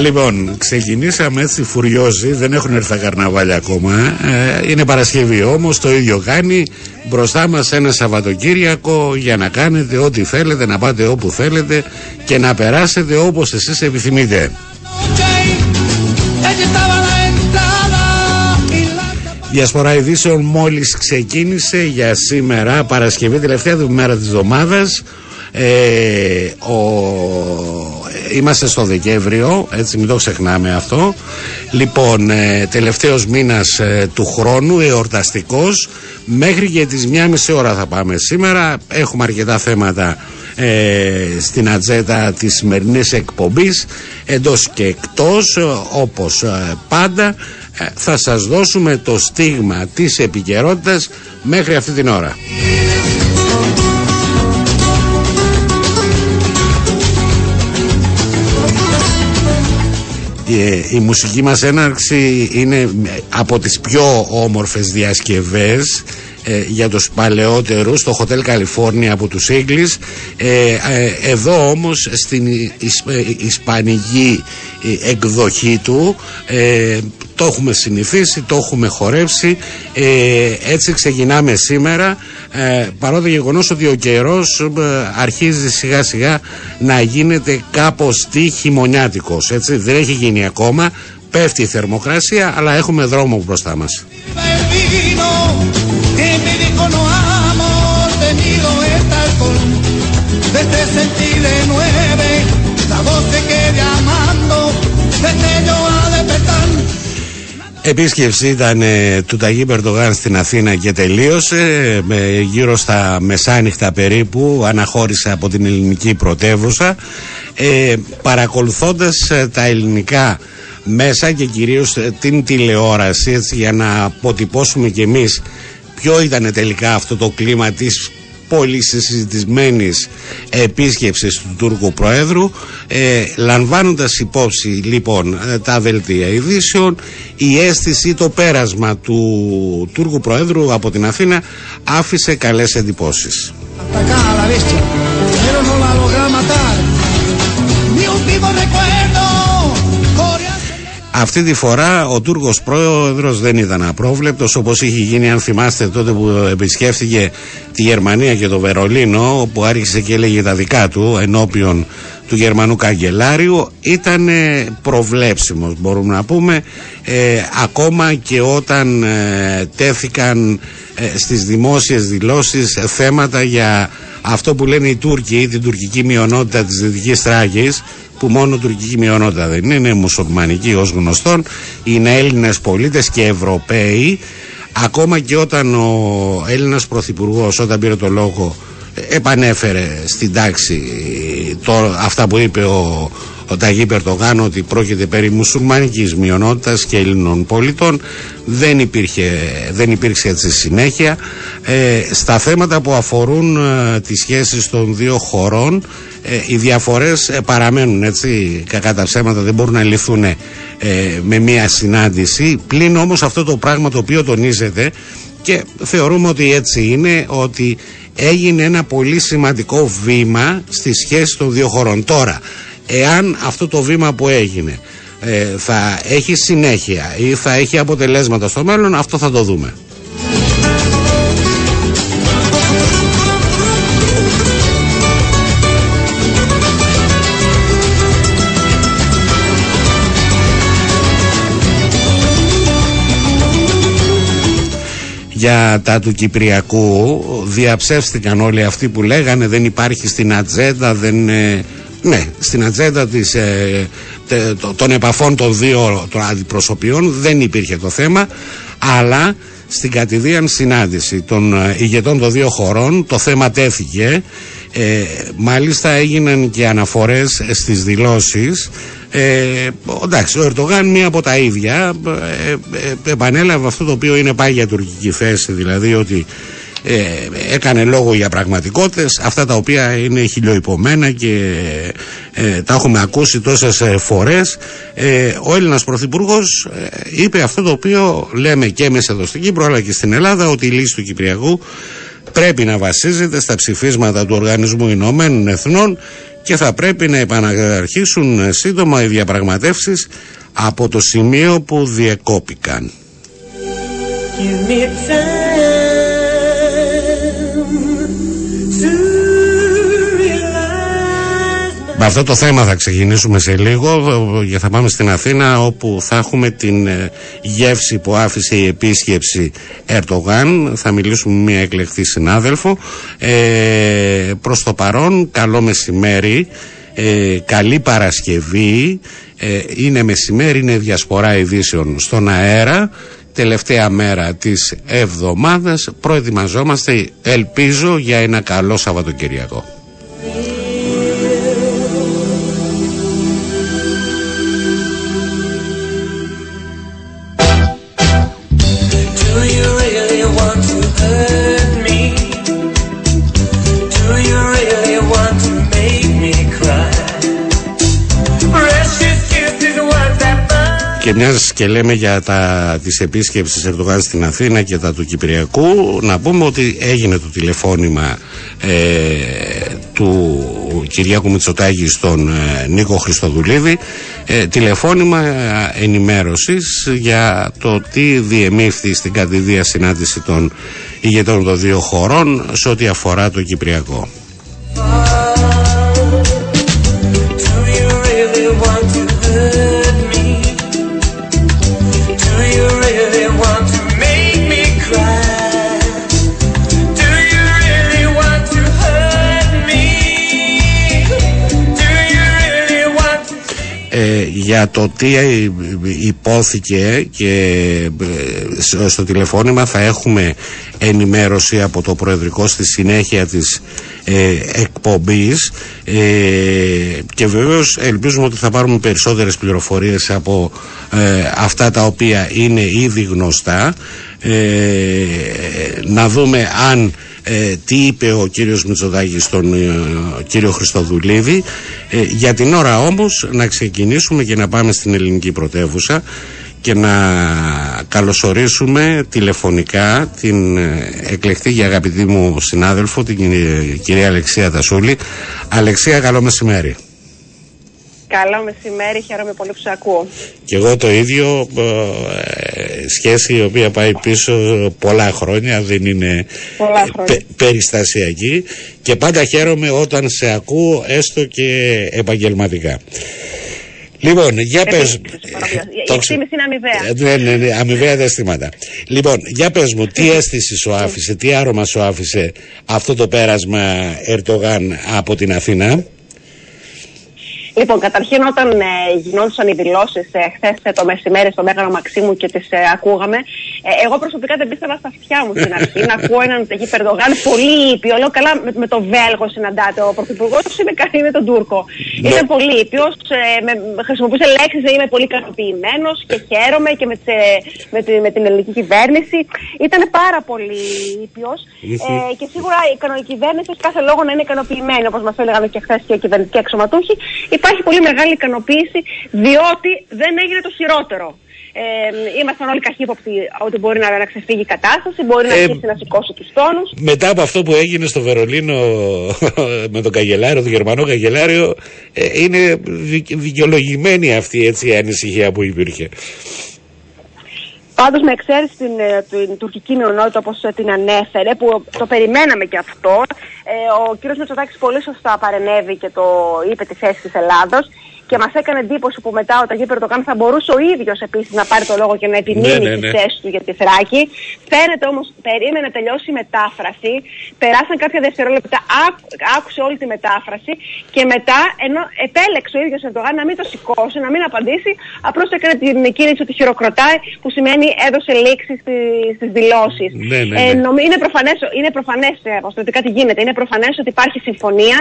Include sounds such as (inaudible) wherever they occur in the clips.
Λοιπόν, ξεκινήσαμε έτσι φουριόζοι, δεν έχουν έρθει τα καρναβάλια ακόμα. Ε, είναι Παρασκευή όμως, το ίδιο κάνει. Μπροστά μας ένα Σαββατοκύριακο για να κάνετε ό,τι θέλετε, να πάτε όπου θέλετε και να περάσετε όπως εσείς επιθυμείτε. Διασπορά ειδήσεων μόλις ξεκίνησε για σήμερα Παρασκευή τελευταία μέρα της εβδομάδας ε, ο, είμαστε στο Δεκέμβριο έτσι μην το ξεχνάμε αυτό. Λοιπόν ε, τελευταίος μήνας ε, του χρόνου εορταστικός. Μέχρι και τις μία μισή ώρα θα πάμε σήμερα. Έχουμε αρκετά θέματα ε, στην ατζέτα της σημερινής εκπομπής. Εντός και εκτός όπως πάντα θα σας δώσουμε το στίγμα της επικαιρότητας μέχρι αυτή την ώρα. Η μουσική μας έναρξη είναι από τις πιο όμορφες διασκευές ε, για τους παλαιότερους στο Hotel California από τους Ίγκλης ε, εδώ όμως στην ισπανική εκδοχή του το έχουμε συνηθίσει, το έχουμε χορεύσει έτσι ξεκινάμε σήμερα ε, παρά το γεγονός ότι ο καιρός ε, αρχίζει σιγά σιγά να γίνεται κάπως τι χειμωνιάτικος έτσι. Δεν έχει γίνει ακόμα. Πέφτει η θερμοκρασία αλλά έχουμε δρόμο μπροστά μας Επίσκεψη ήταν ε, του Ταγί Περτογάν στην Αθήνα και τελείωσε με, γύρω στα μεσάνυχτα περίπου αναχώρησε από την ελληνική πρωτεύουσα. Ε, παρακολουθώντας ε, τα ελληνικά μέσα και κυρίως ε, την τηλεόραση έτσι, για να αποτυπώσουμε κι εμείς ποιο ήταν τελικά αυτό το κλίμα της πολύ συζητησμένη επίσκεψης του Τούρκου Προέδρου ε, λαμβάνοντας υπόψη λοιπόν ε, τα δελτία ειδήσεων η αίσθηση, το πέρασμα του Τούρκου Προέδρου από την Αθήνα άφησε καλές εντυπώσεις. Αυτή τη φορά ο Τούρκος πρόεδρος δεν ήταν απρόβλεπτος όπως είχε γίνει αν θυμάστε τότε που επισκέφθηκε τη Γερμανία και το Βερολίνο όπου άρχισε και έλεγε τα δικά του ενώπιον του Γερμανού Καγκελάριου. Ήταν προβλέψιμος μπορούμε να πούμε ε, ακόμα και όταν ε, τέθηκαν ε, στις δημόσιες δηλώσεις θέματα για αυτό που λένε οι Τούρκοι την τουρκική μειονότητα της Δυτικής Τράκης που μόνο τουρκική μειονότητα δεν είναι, είναι μουσουλμανική ως γνωστόν, είναι Έλληνες πολίτες και Ευρωπαίοι, ακόμα και όταν ο Έλληνας Πρωθυπουργός όταν πήρε το λόγο επανέφερε στην τάξη το, αυτά που είπε ο, ο Ταγί Περτογάν ότι πρόκειται περί μουσουλμανικής μειονότητας και Ελληνών πολιτών. Δεν, υπήρχε, δεν υπήρξε έτσι συνέχεια. Ε, στα θέματα που αφορούν ε, τις σχέσεις των δύο χωρών ε, οι διαφορές ε, παραμένουν έτσι κακά τα ψέματα δεν μπορούν να λυθούν ε, με μια συνάντηση. Πλην όμως αυτό το πράγμα το οποίο τονίζεται και θεωρούμε ότι έτσι είναι ότι έγινε ένα πολύ σημαντικό βήμα στη σχέση των δύο χωρών. Τώρα εάν αυτό το βήμα που έγινε θα έχει συνέχεια ή θα έχει αποτελέσματα στο μέλλον αυτό θα το δούμε. Για τα του Κυπριακού διαψεύστηκαν όλοι αυτοί που λέγανε δεν υπάρχει στην ατζέντα δεν, ε, ναι στην ατζέντα της, ε, των επαφών των δύο των αντιπροσωπιών δεν υπήρχε το θέμα αλλά στην κατηδίαν συνάντηση των ε, ηγετών των δύο χωρών το θέμα τέθηκε. Ε, μάλιστα έγιναν και αναφορές στις δηλώσεις. Ε, εντάξει, ο Ερτογάν μία από τα ίδια ε, ε, επανέλαβε αυτό το οποίο είναι πάγια τουρκική θέση, δηλαδή ότι ε, έκανε λόγο για πραγματικότητες αυτά τα οποία είναι χιλιοϊπωμένα και ε, τα έχουμε ακούσει τόσες φορές ο Έλληνας Πρωθυπουργός είπε αυτό το οποίο λέμε και εμείς εδώ στην Κύπρο αλλά και στην Ελλάδα ότι η λύση του Κυπριακού πρέπει να βασίζεται στα ψηφίσματα του Οργανισμού Ηνωμένων Εθνών και θα πρέπει να επαναρχίσουν σύντομα οι διαπραγματεύσεις από το σημείο που διεκόπηκαν. Με αυτό το θέμα θα ξεκινήσουμε σε λίγο και θα πάμε στην Αθήνα όπου θα έχουμε την ε, γεύση που άφησε η επίσκεψη Ερτογάν. Θα μιλήσουμε με μια εκλεκτή συνάδελφο. Ε, προς το παρόν, καλό μεσημέρι, ε, καλή Παρασκευή. Ε, είναι μεσημέρι, είναι διασπορά ειδήσεων στον αέρα. Τελευταία μέρα της εβδομάδας προετοιμαζόμαστε, ελπίζω, για ένα καλό Σαββατοκυριακό. Και μιας και λέμε για τα, τις επίσκεψεις Ερντογάν στην Αθήνα και τα του Κυπριακού να πούμε ότι έγινε το τηλεφώνημα ε, του Κυριάκου Μητσοτάκη στον ε, Νίκο Χριστοδουλίδη ε, τηλεφώνημα ενημέρωσης για το τι διεμήφθη στην κατηδία συνάντηση των ηγετών των δύο χωρών σε ό,τι αφορά το Κυπριακό. Για το τι υπόθηκε και ε, στο τηλεφώνημα θα έχουμε ενημέρωση από το Προεδρικό στη συνέχεια της ε, εκπομπής. Ε, και βεβαίως ελπίζουμε ότι θα πάρουμε περισσότερες πληροφορίες από ε, αυτά τα οποία είναι ήδη γνωστά να δούμε αν ε, τι είπε ο κύριος Μητσοδάκης στον ε, κύριο Χριστοδουλίδη. Ε, για την ώρα όμως να ξεκινήσουμε και να πάμε στην ελληνική πρωτεύουσα και να καλωσορίσουμε τηλεφωνικά την εκλεκτή και αγαπητή μου συνάδελφο την κυρία Αλεξία Τασούλη Αλεξία καλό μεσημέρι Καλό μεσημέρι, χαίρομαι πολύ που σε ακούω. Και εγώ το ίδιο, ε, σχέση η οποία πάει πίσω πολλά χρόνια, δεν είναι περιστασιακή και πάντα χαίρομαι όταν σε ακούω έστω και επαγγελματικά. Λοιπόν, για πες... Η εκτίμηση είναι αμοιβαία. Ε, ναι, ναι, ναι, αμοιβαία αισθήματα. Λοιπόν, για πες μου, τι αίσθηση σου άφησε, τι άρωμα σου άφησε αυτό το πέρασμα Ερτογάν από την Αθήνα; Λοιπόν, καταρχήν όταν ε, γινόντουσαν οι δηλώσεις ε, χθες ε, το μεσημέρι στο Μέγαρο Μαξίμου και τις ε, ακούγαμε, ε, εγώ προσωπικά δεν πίστευα στα αυτιά μου στην αρχή να ακούω έναν Περδογάν πολύ ήπιο. Λέω καλά με, με το Βέλγο συναντάτε. Ο Πρωθυπουργός είμαι καλή με τον Τούρκο. Ναι. Ήταν πολύ ήπιος, ε, χρησιμοποιούσε λέξεις είμαι πολύ ικανοποιημένος και χαίρομαι και με, τσε, με, τη, με την ελληνική κυβέρνηση. Ήταν πάρα πολύ ήπιος ε, και σίγουρα η κανονική κυβέρνηση έχει κάθε λόγο να είναι ικανοποιημένη, όπως μας έλεγαν και χθες και οι κυβερνητικοί αξιωματούχοι υπάρχει πολύ μεγάλη ικανοποίηση διότι δεν έγινε το χειρότερο. Ε, ήμασταν όλοι καχύποπτοι ότι μπορεί να, να ξεφύγει η κατάσταση, μπορεί να ε, αρχίσει να σηκώσει τους τόνους. Μετά από αυτό που έγινε στο Βερολίνο (laughs) με τον καγκελάριο, τον Γερμανό καγκελάριο, ε, είναι δικαιολογημένη αυτή έτσι, η ανησυχία που υπήρχε. Πάντως, με εξαίρεση την, ε, την τουρκική μειονότητα, όπως την ανέφερε, που το περιμέναμε και αυτό, ε, ο κ. Μητσοτάκης πολύ σωστά παρενέβη και το είπε τη θέση της Ελλάδος και μας έκανε εντύπωση που μετά ο Ταγί Περτοκάν θα μπορούσε ο ίδιος επίσης να πάρει το λόγο και να επιμείνει ναι, ναι, ναι. τη θέση του για τη Θράκη. Φαίνεται όμως, περίμενε να τελειώσει η μετάφραση. Περάσαν κάποια δευτερόλεπτα, άκουσε όλη τη μετάφραση και μετά, ενώ επέλεξε ο ίδιος Ερντογάν να μην το σηκώσει, να μην απαντήσει, απλώς έκανε την κίνηση ότι χειροκροτάει, που σημαίνει έδωσε λήξη στις δηλώσεις. Ναι, ναι, ε, ναι. είναι προφανές, είναι προφανές, αποστολικά τι γίνεται. Είναι προφανές ότι υπάρχει συμφωνία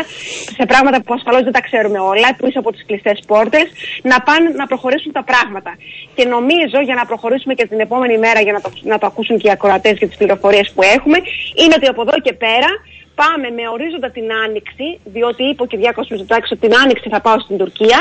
σε πράγματα που ασφαλώς δεν τα ξέρουμε όλα, πίσω από τις κλειστές πόρτες, να πάνε να προχωρήσουν τα πράγματα. Και νομίζω για να προχωρήσουμε και την επόμενη μέρα για να το, να το ακούσουν και οι ακροατές και τις πληροφορίες που έχουμε, είναι ότι από εδώ και πέρα πάμε με ορίζοντα την άνοιξη, διότι είπε ο Κυριάκος Μητσοτάκης ότι την άνοιξη θα πάω στην Τουρκία.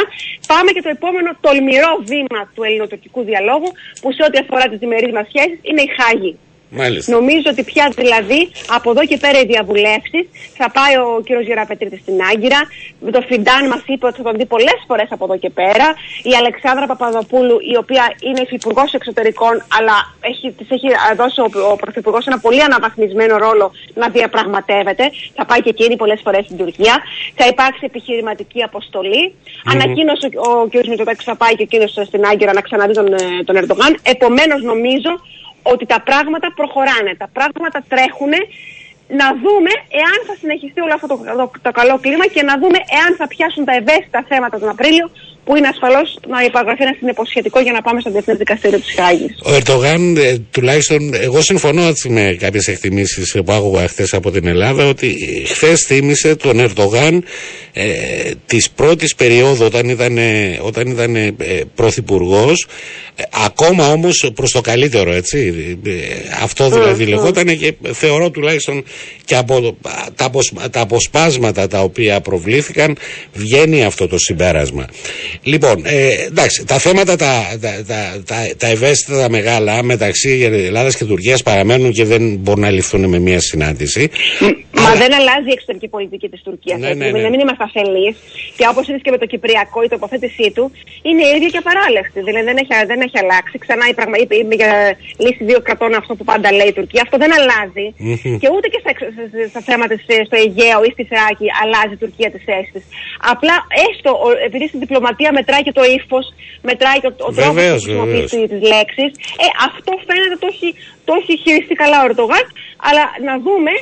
Πάμε και το επόμενο τολμηρό βήμα του ελληνοτουρκικού διαλόγου, που σε ό,τι αφορά τις διμερείς μας σχέσεις είναι η Χάγη. Μάλιστα. Νομίζω ότι πια δηλαδή από εδώ και πέρα οι διαβουλεύσεις θα πάει ο κύριος Γεραπετρίτης στην Άγκυρα. Με το Φιντάν μας είπε ότι θα τον δει πολλές φορές από εδώ και πέρα. Η Αλεξάνδρα Παπαδοπούλου, η οποία είναι υφυπουργό εξωτερικών, αλλά έχει, της έχει δώσει ο, ο Πρωθυπουργός ένα πολύ αναβαθμισμένο ρόλο να διαπραγματεύεται. Θα πάει και εκείνη πολλές φορές στην Τουρκία. Θα υπάρξει επιχειρηματική αποστολή. Mm-hmm. Ανακοίνωσε ο, ο κ. Μητσοτάκης θα πάει και εκείνος στην Άγκυρα να ξαναδεί τον, ε, τον Ερντογάν. Επομένως, νομίζω ότι τα πράγματα προχωράνε, τα πράγματα τρέχουν να δούμε εάν θα συνεχιστεί όλο αυτό το, το, το, καλό κλίμα και να δούμε εάν θα πιάσουν τα ευαίσθητα θέματα τον Απρίλιο που είναι ασφαλώς να υπαγραφεί ένα συνεποσχετικό για να πάμε στο Διεθνές Δικαστήριο της Χάγης. Ο Ερντογάν, ε, τουλάχιστον, εγώ συμφωνώ με κάποιες εκτιμήσεις που άκουγα χθες από την Ελλάδα, ότι χθες θύμισε τον Ερντογάν ε, της πρώτης περίοδου όταν ήταν, όταν ήταν ε, πρωθυπουργός, ε, ακόμα όμως προς το καλύτερο, έτσι. Ε, αυτό δηλαδή mm, λεγόταν και θεωρώ τουλάχιστον και από τα, τα αποσπάσματα τα οποία προβλήθηκαν βγαίνει αυτό το συμπέρασμα. Λοιπόν, ε, εντάξει, τα θέματα τα, τα, τα, τα, τα ευαίσθητα τα μεγάλα μεταξύ Ελλάδα και Τουρκίας παραμένουν και δεν μπορούν να ληφθούν με μία συνάντηση. Μα δεν αλλάζει η εξωτερική πολιτική της Τουρκίας. Ναι, ναι, ναι. μην είμαστε αφελείς. Και όπως είδες και με το Κυπριακό, η τοποθέτησή του είναι ίδια και παράλευτη. Δηλαδή δεν έχει, δεν έχει αλλάξει. Ξανά η πραγμα... είπε, είπε για λύση δύο κρατών αυτό που πάντα λέει η Τουρκία. Αυτό δεν αλλάζει. Και ούτε και στα, στα θέματα στο Αιγαίο ή στη Θράκη αλλάζει η Τουρκία τις θέσεις της. Απλά έστω επειδή στην διπλωματία μετράει και το ύφος, μετράει και ο, τρόπος που χρησιμοποιείς τις λέξεις. Ε, αυτό φαίνεται το έχει, το έχει χειριστεί καλά ο Ερντογάν. Αλλά να δούμε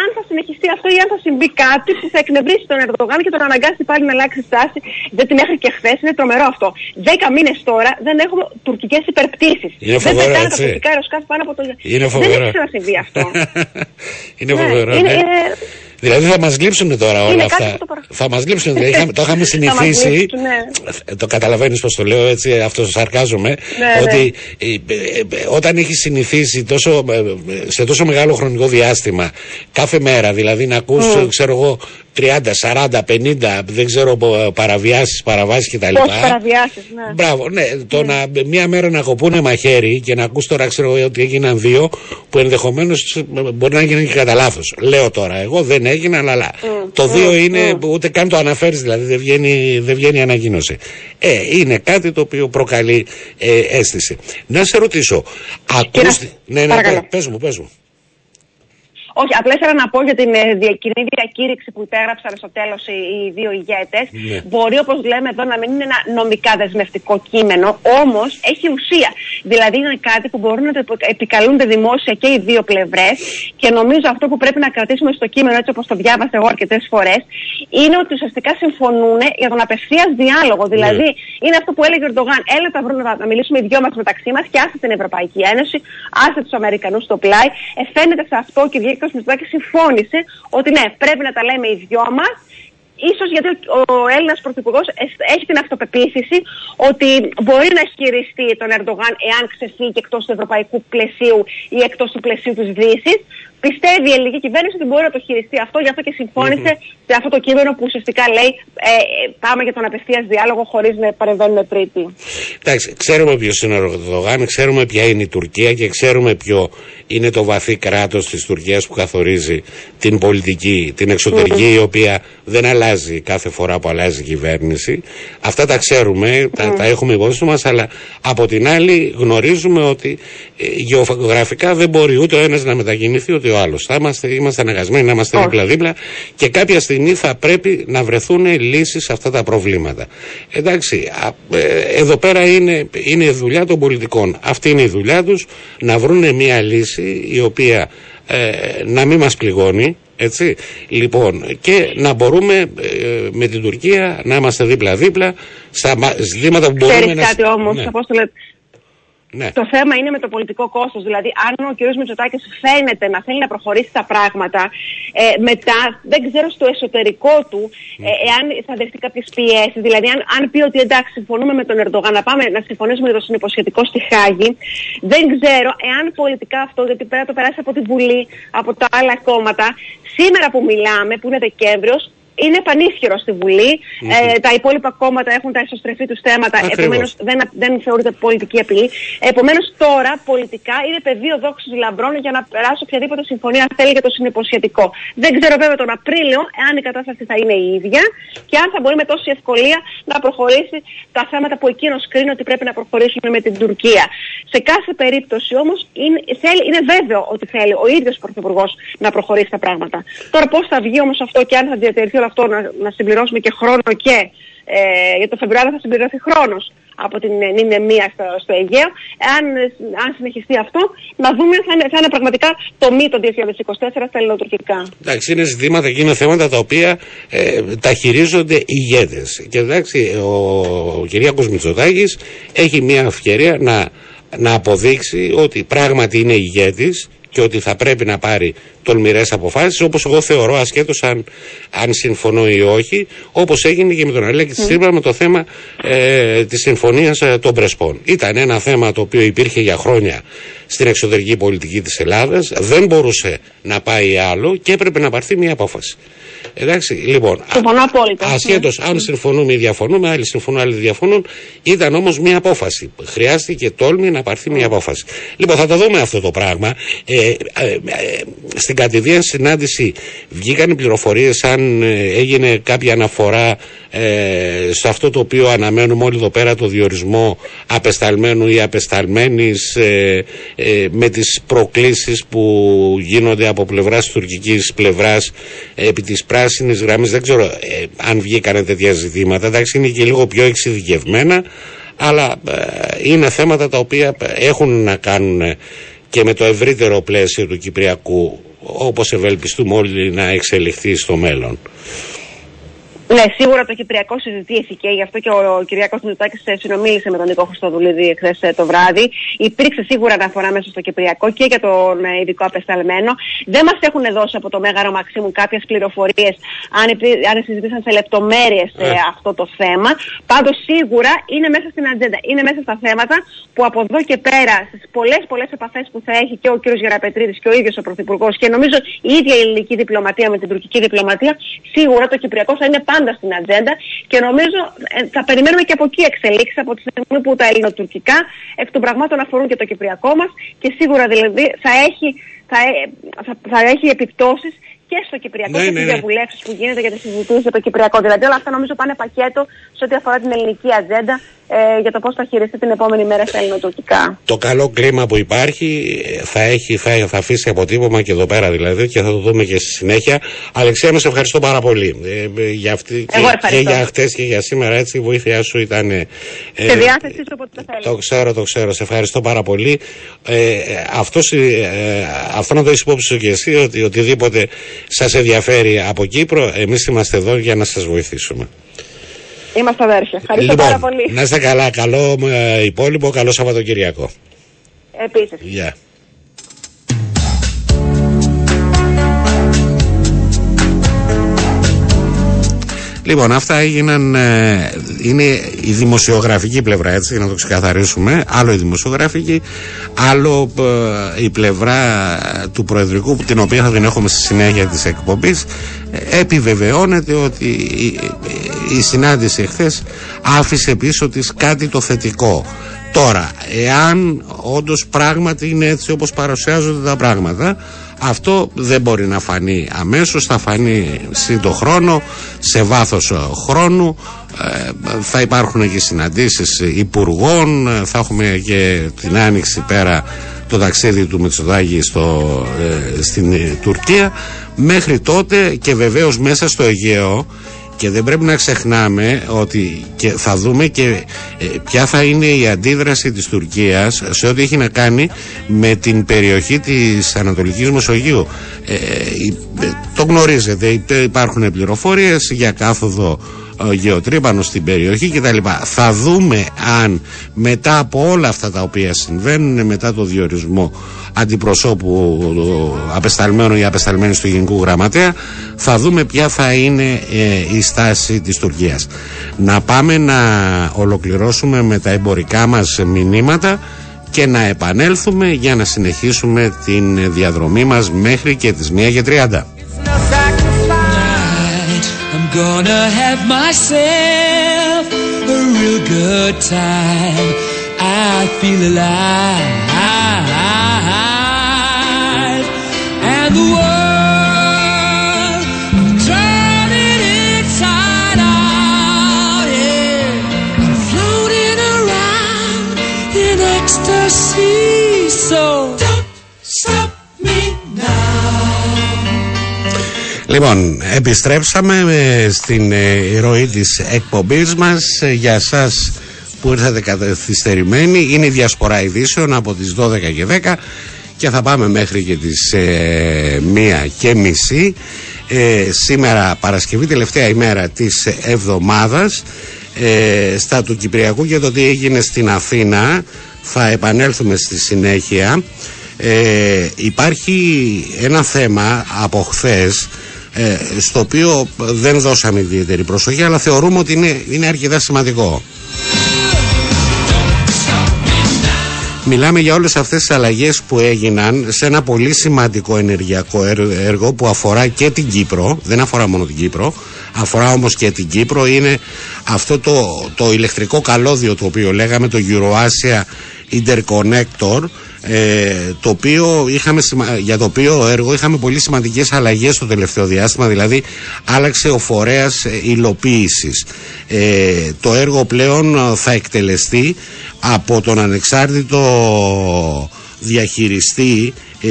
αν θα συνεχιστεί αυτό ή αν θα συμβεί κάτι που θα εκνευρίσει τον Ερντογάν και τον αναγκάσει πάλι να αλλάξει στάση. Δεν την μέχρι και χθες είναι τρομερό αυτό. Δέκα μήνες τώρα δεν έχουμε τουρκικές υπερπτήσεις. Είναι φοβερό, δεν πετάνε τα τουρκικά αεροσκάφη πάνω από το. Είναι φοβερό. Δεν έχει ξανασυμβεί αυτό. (laughs) είναι ναι, φοβερό. Είναι, ναι. είναι, Δηλαδή θα μας λείψουν τώρα όλα αυτά. Το θα μας λείψουν. Δηλαδή, το είχαμε συνηθίσει. ναι. Το καταλαβαίνεις πώς το λέω έτσι, αυτό σαρκάζομαι. Ναι, ότι ναι. Ε, ε, όταν έχει συνηθίσει τόσο, ε, σε τόσο μεγάλο χρονικό διάστημα κάθε μέρα, δηλαδή να ακούς, mm. ξέρω εγώ, 30, 40, 50, δεν ξέρω παραβιάσεις, παραβάσεις κτλ. Πόσε παραβιάσεις, ναι. Μπράβο, ναι. Το ναι. να μία μέρα να κοπούνε μαχαίρι και να ακούς τώρα, ξέρω ότι έγιναν δύο, που ενδεχομένως μπορεί να έγιναν και κατά λάθος. Λέω τώρα, εγώ δεν έγιναν, αλλά mm, το δύο mm, είναι, mm. ούτε καν το αναφέρεις, δηλαδή δεν βγαίνει, δεν βγαίνει ανακοίνωση. Ε, είναι κάτι το οποίο προκαλεί ε, αίσθηση. Να σε ρωτήσω, ακούστε. Ναι, ναι, πες μου, πες μου. Όχι, απλά ήθελα να πω για την ε, κοινή διακήρυξη που υπέγραψαν στο τέλος οι, δύο ηγέτες. Ναι. Μπορεί, όπως λέμε εδώ, να μην είναι ένα νομικά δεσμευτικό κείμενο, όμως έχει ουσία. Δηλαδή είναι κάτι που μπορούν να το επικαλούνται δημόσια και οι δύο πλευρές. Και νομίζω αυτό που πρέπει να κρατήσουμε στο κείμενο, έτσι όπως το διάβασα εγώ αρκετές φορές, είναι ότι ουσιαστικά συμφωνούν για τον απευθείας διάλογο. Ναι. Δηλαδή είναι αυτό που έλεγε ο Ερντογάν. Έλα τα βρούμε να μιλήσουμε οι δυο μας μεταξύ μας και άσε την Ευρωπαϊκή Ένωση, άσε τους Αμερικανούς στο πλάι. Ε, φαίνεται σε αυτό και βγήκε ο Μητσοτάκης συμφώνησε ότι ναι, πρέπει να τα λέμε οι δυο μας. Ίσως γιατί ο Έλληνας Πρωθυπουργός έχει την αυτοπεποίθηση ότι μπορεί να χειριστεί τον Ερντογάν εάν ξεφύγει εκτός του ευρωπαϊκού πλαισίου ή εκτός του πλαισίου της Δύσης πιστεύει η ελληνική κυβέρνηση ότι μπορεί να το χειριστεί αυτό, γι' αυτό και συμφωνησε σε αυτό το κείμενο που ουσιαστικά λέει ε, πάμε για τον απευθείας διάλογο χωρίς να παρεμβαίνουμε τρίτη. Εντάξει, ξέρουμε ποιος είναι ο Ερντογάν, ξέρουμε ποια είναι η Τουρκία και ξέρουμε ποιο είναι το βαθύ κράτος της Τουρκίας που καθορίζει την πολιτική, την εξωτερική, η οποία δεν αλλάζει κάθε φορά που αλλάζει η κυβέρνηση. Αυτά τα ξέρουμε, τα, τα έχουμε υπόψη μας, αλλά από την άλλη γνωρίζουμε ότι ε, γεωγραφικά δεν μπορεί ούτε ο ένας να μετακινηθεί ούτε ο άλλος. Θα είμαστε, είμαστε αναγκασμένοι να είμαστε δίπλα-δίπλα και κάποια στιγμή θα πρέπει να βρεθούν λύσεις σε αυτά τα προβλήματα. Εντάξει, ε, εδώ πέρα είναι, είναι η δουλειά των πολιτικών. Αυτή είναι η δουλειά τους να βρουν μια λύση η οποία ε, να μην μας πληγώνει έτσι λοιπόν και να μπορούμε ε, με την Τουρκία να είμαστε δίπλα-δίπλα στα ζητήματα που μπορούμε Ξέρεις να... κάτι όμως, ναι. Ναι. Το θέμα είναι με το πολιτικό κόστος. Δηλαδή, αν ο κ. Μητσοτάκης φαίνεται να θέλει να προχωρήσει τα πράγματα, ε, μετά δεν ξέρω στο εσωτερικό του ε, εάν θα δεχτεί κάποιε πιέσεις. Δηλαδή, αν, αν πει ότι εντάξει, συμφωνούμε με τον Ερντογάν να πάμε να συμφωνήσουμε για το συνυποσχετικό στη Χάγη, δεν ξέρω εάν πολιτικά αυτό, γιατί πέρα το περάσει από την Βουλή, από τα άλλα κόμματα, σήμερα που μιλάμε, που είναι Δεκέμβριος, είναι πανίσχυρος στη βουλη Ε, τα υπόλοιπα κόμματα έχουν τα εσωστρεφή τους θέματα. Επομένως δεν, δεν θεωρείται πολιτική απειλή. Επομένως τώρα πολιτικά είναι πεδίο δόξης λαμπρών για να περάσει οποιαδήποτε συμφωνία θέλει για το συνυποσχετικό. Δεν ξέρω βέβαια τον Απρίλιο εάν η κατάσταση θα είναι η ίδια και αν θα μπορεί με τόση ευκολία να προχωρήσει τα θέματα που εκείνος κρίνει ότι πρέπει να προχωρήσουν με την Τουρκία. Σε κάθε περίπτωση όμως είναι, είναι βέβαιο ότι θέλει ο ίδιος Πρωθυπουργός να προχωρήσει τα πράγματα. Τώρα πώς θα βγει όμως αυτό και αν θα διατηρηθεί όλο αυτό να, να συμπληρώσουμε και χρόνο και ε, για το Φεβρουάριο θα συμπληρωθεί χρόνος από την μία στο, στο Αιγαίο. Αν, αν συνεχιστεί αυτό, να δούμε θα είναι, θα είναι πραγματικά το μη το 2024 στα ελληνοτουρκικά. Εντάξει, είναι ζητήματα και είναι θέματα τα οποία ε, τα χειρίζονται οι ηγέτες. Και εντάξει, ο, ο Κυριάκος Μητσοτάκης έχει μια ευκαιρία να, να αποδείξει ότι πράγματι είναι ηγέτης και ότι θα πρέπει να πάρει τολμηρές αποφάσεις, όπως εγώ θεωρώ, ασχέτως αν, αν συμφωνώ ή όχι, όπως έγινε και με τον Αλέξη mm. με το θέμα ε, της συμφωνίας ε, των Πρεσπών. Ήταν ένα θέμα το οποίο υπήρχε για χρόνια στην εξωτερική πολιτική της Ελλάδας, δεν μπορούσε να πάει άλλο και έπρεπε να πάρθει μια απόφαση. Εντάξει, λοιπόν. Συμφωνώ απόλυτα. Ασχέτως αν συμφωνούμε ή διαφωνούμε, άλλοι συμφωνούν, άλλοι διαφωνούν. Ήταν όμως μια απόφαση. Χρειάστηκε τόλμη να πάρθει μια απόφαση. Λοιπόν, θα το δούμε αυτό το πράγμα. Ε, ε, ε, στην κατηδία συνάντηση βγήκαν οι πληροφορίες αν ε, έγινε κάποια αναφορά ε, σε αυτό το οποίο αναμένουμε όλοι εδώ πέρα το διορισμό απεσταλμένου ή απεσταλμένης ε, ε, με τις προκλήσεις που γίνονται από πλευράς τουρκικής πλευράς επί της πράσινης γραμμής δεν ξέρω αν βγήκανε τέτοια ζητήματα εντάξει είναι και λίγο πιο εξειδικευμένα αλλά είναι θέματα τα οποία έχουν να κάνουν και με το ευρύτερο πλαίσιο του Κυπριακού όπως ευελπιστούμε όλοι να εξελιχθεί στο μέλλον. Ναι, σίγουρα το Κυπριακό συζητήθηκε, γι' αυτό και ο Κυριακό Μητσοτάκης συνομίλησε με τον Νικό Χρυστοδουλίδη εχθέ ε, το βράδυ. Υπήρξε σίγουρα αναφορά μέσα στο Κυπριακό και για τον ε, ειδικό απεσταλμένο. Δεν μας έχουν δώσει από το Μέγαρο Μαξίμου κάποιες πληροφορίες αν, αν συζητήσαν σε λεπτομέρειες ε. αυτό το θέμα. Πάντως σίγουρα είναι μέσα στην ατζέντα. Είναι μέσα στα θέματα που από εδώ και πέρα στις πολλές πολλές επαφές που θα έχει και ο κ. Γεραπετρίδης και ο ίδιος ο Πρωθυπουργός και νομίζω η ίδια η ελληνική διπλωματία με την τουρκική διπλωματία, σίγουρα το Κυπριακό θα είναι πάντα στην ατζέντα και νομίζω ε, θα περιμένουμε και από εκεί εξελίξεις από τη στιγμή που τα ελληνοτουρκικά εκ των πραγμάτων αφορούν και το κυπριακό μας και σίγουρα δηλαδή θα έχει, θα, ε, θα, θα έχει επιπτώσεις και στο Κυπριακό ναι, και ναι, στις ναι. διαβουλεύσεις που γίνεται για τις συζητήσεις για το Κυπριακό. Δηλαδή όλα αυτά νομίζω πάνε πακέτο σε ό,τι αφορά την ελληνική ατζέντα ε, για το πώς θα χειριστεί την επόμενη μέρα στα ελληνοτουρκικά. Το καλό κλίμα που υπάρχει ε, θα, έχει, θα, θα αφήσει αποτύπωμα και εδώ πέρα δηλαδή και θα το δούμε και στη συνέχεια. Αλεξία, μου σε ευχαριστώ πάρα πολύ. Ε, ε για αυτή, και, και, για χτες και για σήμερα έτσι η βοήθειά σου ήταν. Ε, σε διάθεση σου όποτε θέλει. Το ξέρω, το ξέρω. Σε ευχαριστώ πάρα πολύ. Ε, αυτός, ε, αυτό να το έχεις υπόψη σου και εσύ ότι οτιδήποτε σας ενδιαφέρει από Κύπρο, εμείς είμαστε εδώ για να σας βοηθήσουμε. Είμαστε αδέρφια. Ευχαριστώ λοιπόν, πάρα πολύ. Να είστε καλά. Καλό ε, υπόλοιπο. Καλό Σαββατοκυριακό. Επίσης. Γεια. Λοιπόν, αυτά έγιναν. Ε, είναι η δημοσιογραφική πλευρά, έτσι, για να το ξεκαθαρίσουμε. Άλλο η δημοσιογραφική, άλλο ε, η πλευρά του Προεδρικού, την οποία θα την έχουμε στη συνέχεια της εκπομπής. Ε, επιβεβαιώνεται ότι η, η συνάντηση εχθές άφησε πίσω της κάτι το θετικό. Τώρα, εάν όντως πράγματι είναι έτσι όπως παρουσιάζονται τα πράγματα, αυτό δεν μπορεί να φανεί αμέσως, θα φανεί σύντο χρόνο, σε βάθος χρόνου, ε, θα υπάρχουν και συναντήσεις υπουργών, θα έχουμε και την άνοιξη πέρα το ταξίδι του Μητσοτάκη στο, ε, στην Τουρκία. Μέχρι τότε και βεβαίως μέσα στο Αιγαίο και δεν πρέπει να ξεχνάμε ότι και θα δούμε και ε, ποια θα είναι η αντίδραση της Τουρκίας σε ό,τι έχει να κάνει με την περιοχή της Ανατολικής Μεσογείου. Ε, ε το γνωρίζετε, υπάρχουν πληροφορίες για κάθοδο ε, γεωτρύπανος στην περιοχή κτλ. Θα δούμε αν μετά από όλα αυτά τα οποία συμβαίνουν, μετά το διορισμό αντιπροσώπου απεσταλμένου ή απεσταλμένης του Γενικού Γραμματέα, θα δούμε ποια θα είναι ε, η στάση της Τουρκίας. Να πάμε να ολοκληρώσουμε με τα εμπορικά μας μηνύματα και να επανέλθουμε για να συνεχίσουμε την διαδρομή μας μέχρι και τις 1 και 30. Gonna have myself a real good time. I feel alive. And the world Λοιπόν, επιστρέψαμε ε, στην ε, ροή της εκπομπής μας. Ε, για σας που ήρθατε καθυστερημένοι είναι η διασπορά ειδήσεων από τις 12 και 10 και θα πάμε μέχρι και τις ε, 1 και μισή. Ε, σήμερα Παρασκευή τελευταία ημέρα της εβδομάδας ε, στα του Κυπριακού για το τι έγινε στην Αθήνα. Θα επανέλθουμε στη συνέχεια. Ε, υπάρχει ένα θέμα από χθες ε, στο οποίο δεν δώσαμε ιδιαίτερη προσοχή αλλά θεωρούμε ότι είναι, είναι αρκετά σημαντικό. Μιλάμε για όλες αυτές τις αλλαγές που έγιναν σε ένα πολύ σημαντικό ενεργειακό έργο που αφορά και την Κύπρο, δεν αφορά μόνο την Κύπρο, αφορά όμως και την Κύπρο, είναι αυτό το, το ηλεκτρικό καλώδιο το οποίο λέγαμε, το Euroasia Interconnector, ε, το οποίο είχαμε, σημα- για το οποίο έργο είχαμε πολύ σημαντικές αλλαγές στο τελευταίο διάστημα, δηλαδή άλλαξε ο φορέας ε, υλοποίησης. Ε, το έργο πλέον ε, θα εκτελεστεί από τον ανεξάρτητο διαχειριστή ε,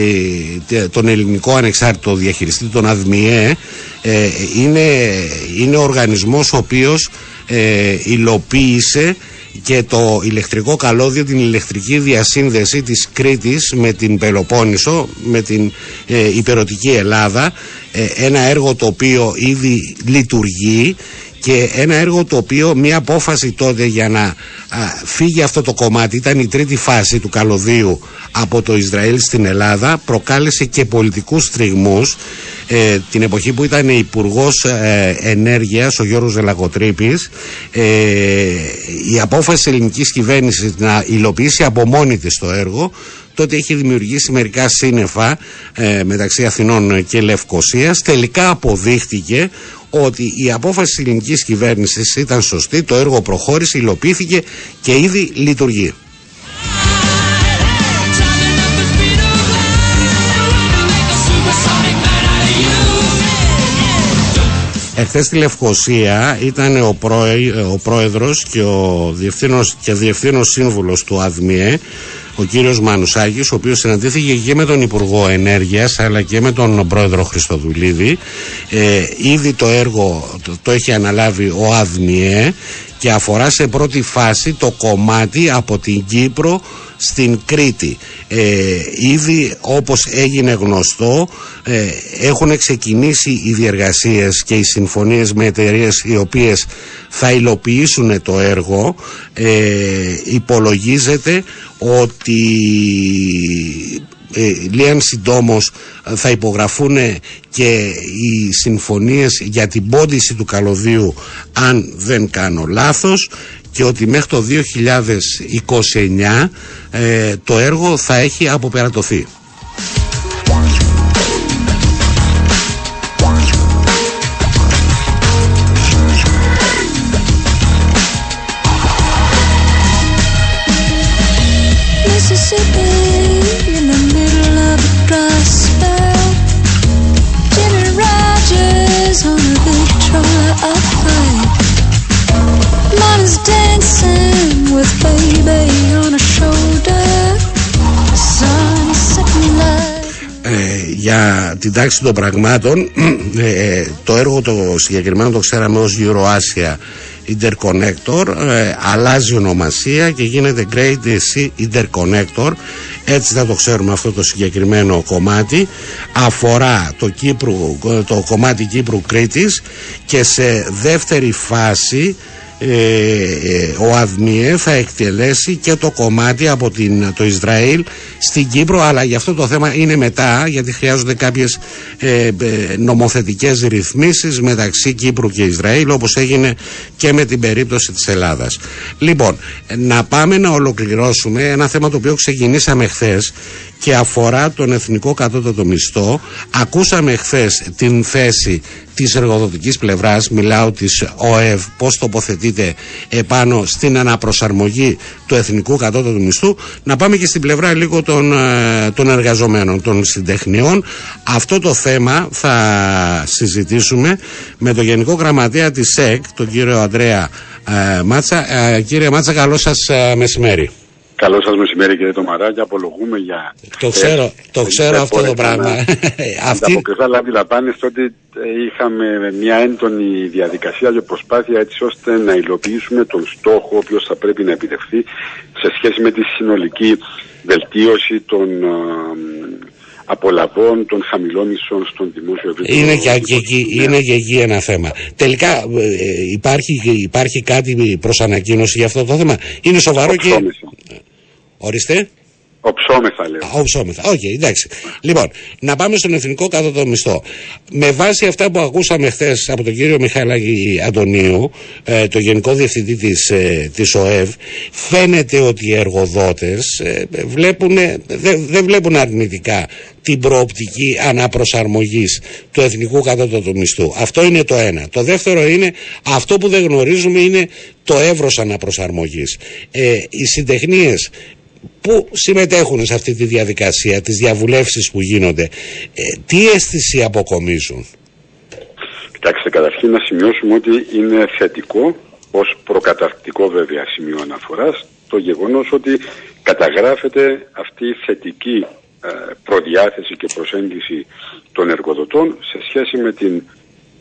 τε- τον ελληνικό ανεξάρτητο διαχειριστή τον ΑΔΜΙΕ ε, είναι, είναι ο οργανισμός ο οποίος ε, υλοποίησε και το ηλεκτρικό καλώδιο, την ηλεκτρική διασύνδεση της Κρήτης με την Πελοπόννησο, με την ε, υπερωτική Ελλάδα, ε, ένα έργο το οποίο ήδη λειτουργεί και ένα έργο το οποίο μια απόφαση τότε για να α, φύγει αυτό το κομμάτι ήταν η τρίτη φάση του καλωδίου από το Ισραήλ στην Ελλάδα. Προκάλεσε και πολιτικούς τριγμούς ε, την εποχή που ήταν υπουργός ε, Ενέργειας ο Γιώργος Δελαγοτρίπης ε, η απόφαση της ελληνικής κυβέρνησης να υλοποιήσει από μόνη της το έργο τότε είχε δημιουργήσει μερικά σύννεφα ε, μεταξύ Αθηνών και Λευκοσίας τελικά αποδείχτηκε ότι η απόφαση της ελληνικής κυβέρνησης ήταν σωστή, το έργο προχώρησε, υλοποιήθηκε και ήδη λειτουργεί. Εχθές στη Λευκοσία ήταν ο, πρόε, ο πρόεδρος και ο διευθύνος, και διευθύνος σύμβουλος του ΑΔΜΙΕ ο κύριος Μανουσάκης ο οποίος συναντήθηκε και με τον Υπουργό Ενέργειας αλλά και με τον πρόεδρο Χριστοδουλίδη ε, ήδη το έργο το, το έχει αναλάβει ο ΑΔΜΙΕ και αφορά σε πρώτη φάση το κομμάτι από την Κύπρο στην Κρήτη. Ε, ήδη όπως έγινε γνωστό ε, έχουν ξεκινήσει οι διεργασίες και οι συμφωνίες με εταιρείες οι οποίες θα υλοποιήσουν το έργο. Ε, υπολογίζεται ότι ε, λίγαν συντόμως θα υπογραφούν και οι συμφωνίες για την πόντιση του καλωδίου αν δεν κάνω λάθος και ότι μέχρι το 2029 ε, το έργο θα έχει αποπερατωθεί. Dancing with baby on her shoulder. Sun is setting light. Ε, για την τάξη των πραγμάτων (clears throat) ε, το έργο το συγκεκριμένο το ξέραμε ως Euroasia Interconnector ε, αλλάζει ονομασία και γίνεται Great Sea Interconnector έτσι θα το ξέρουμε αυτό το συγκεκριμένο κομμάτι αφορά το, Κύπρου, το κομμάτι Κύπρου Κρήτης και σε δεύτερη φάση ε, ε, ο ΑΔΜΙΕ θα εκτελέσει και το κομμάτι από την, το Ισραήλ στην Κύπρο αλλά για αυτό το θέμα είναι μετά γιατί χρειάζονται κάποιες ε, ε, νομοθετικές ρυθμίσεις μεταξύ Κύπρου και Ισραήλ όπως έγινε και με την περίπτωση της Ελλάδας. Λοιπόν να πάμε να ολοκληρώσουμε ένα θέμα το οποίο ξεκινήσαμε χθες και αφορά τον εθνικό κατώτατο μισθό. Ακούσαμε χθες την θέση της εργοδοτικής πλευράς, μιλάω της ΟΕΒ, πώς τοποθετείται επάνω στην αναπροσαρμογή του εθνικού κατώτατου μισθού. Να πάμε και στην πλευρά λίγο των, ε, των εργαζομένων, των συντεχνιών. Αυτό το θέμα θα συζητήσουμε με τον Γενικό Γραμματέα της ΕΚ, τον κύριο Αντρέα ε, Μάτσα. Ε, κύριε Μάτσα, καλό σας ε, μεσημέρι. Καλό σας μεσημέρι κύριε Τομαρά και απολογούμε για... Το ξέρω, το ξέρω αυτό το πράγμα. (laughs) Αυτή, Ανταποκριθώ, αλλά αντιλαμβάνεστε ότι ε, είχαμε μια έντονη διαδικασία και προσπάθεια έτσι ώστε να υλοποιήσουμε τον στόχο ο οποίος θα πρέπει να επιτευχθεί σε σχέση με τη συνολική βελτίωση των ε, απολαβών των χαμηλών μισθών στον δημόσιο επίπεδο. είναι, και, και εκεί, είναι και εκεί ένα θέμα. Τελικά ε, ε, υπάρχει, υπάρχει κάτι προς ανακοίνωση για αυτό το θέμα; Είναι σοβαρό και... Οψόμεθα. Ορίστε. Οψόμεθα λέω. Α, Οψόμεθα. Οκ, εντάξει. Λοιπόν, να πάμε στον εθνικό κατώτατο μισθό. Με βάση αυτά που ακούσαμε χθες από τον κύριο Μιχαλάκη Αντωνίου, ε, το Γενικό Διευθυντή της, ε, της ΟΕΒ, φαίνεται ότι οι εργοδότες ε, βλέπουν, δεν δεν βλέπουν αρνητικά την προοπτική αναπροσαρμογής του εθνικού κατώτατου μισθού. Αυτό είναι το ένα. Το δεύτερο είναι, αυτό που δεν γνωρίζουμε είναι το εύρος αναπροσαρμογής. Ε, οι συντεχνίες που συμμετέχουν σε αυτή τη διαδικασία, τις διαβουλεύσεις που γίνονται, ε, τι αίσθηση αποκομίζουν; Κοιτάξτε, καταρχήν να σημειώσουμε ότι είναι θετικό ως προκαταρκτικό βέβαια σημείο αναφοράς το γεγονός ότι καταγράφεται αυτή η θετική ε, προδιάθεση και προσέγγιση των εργοδοτών σε σχέση με την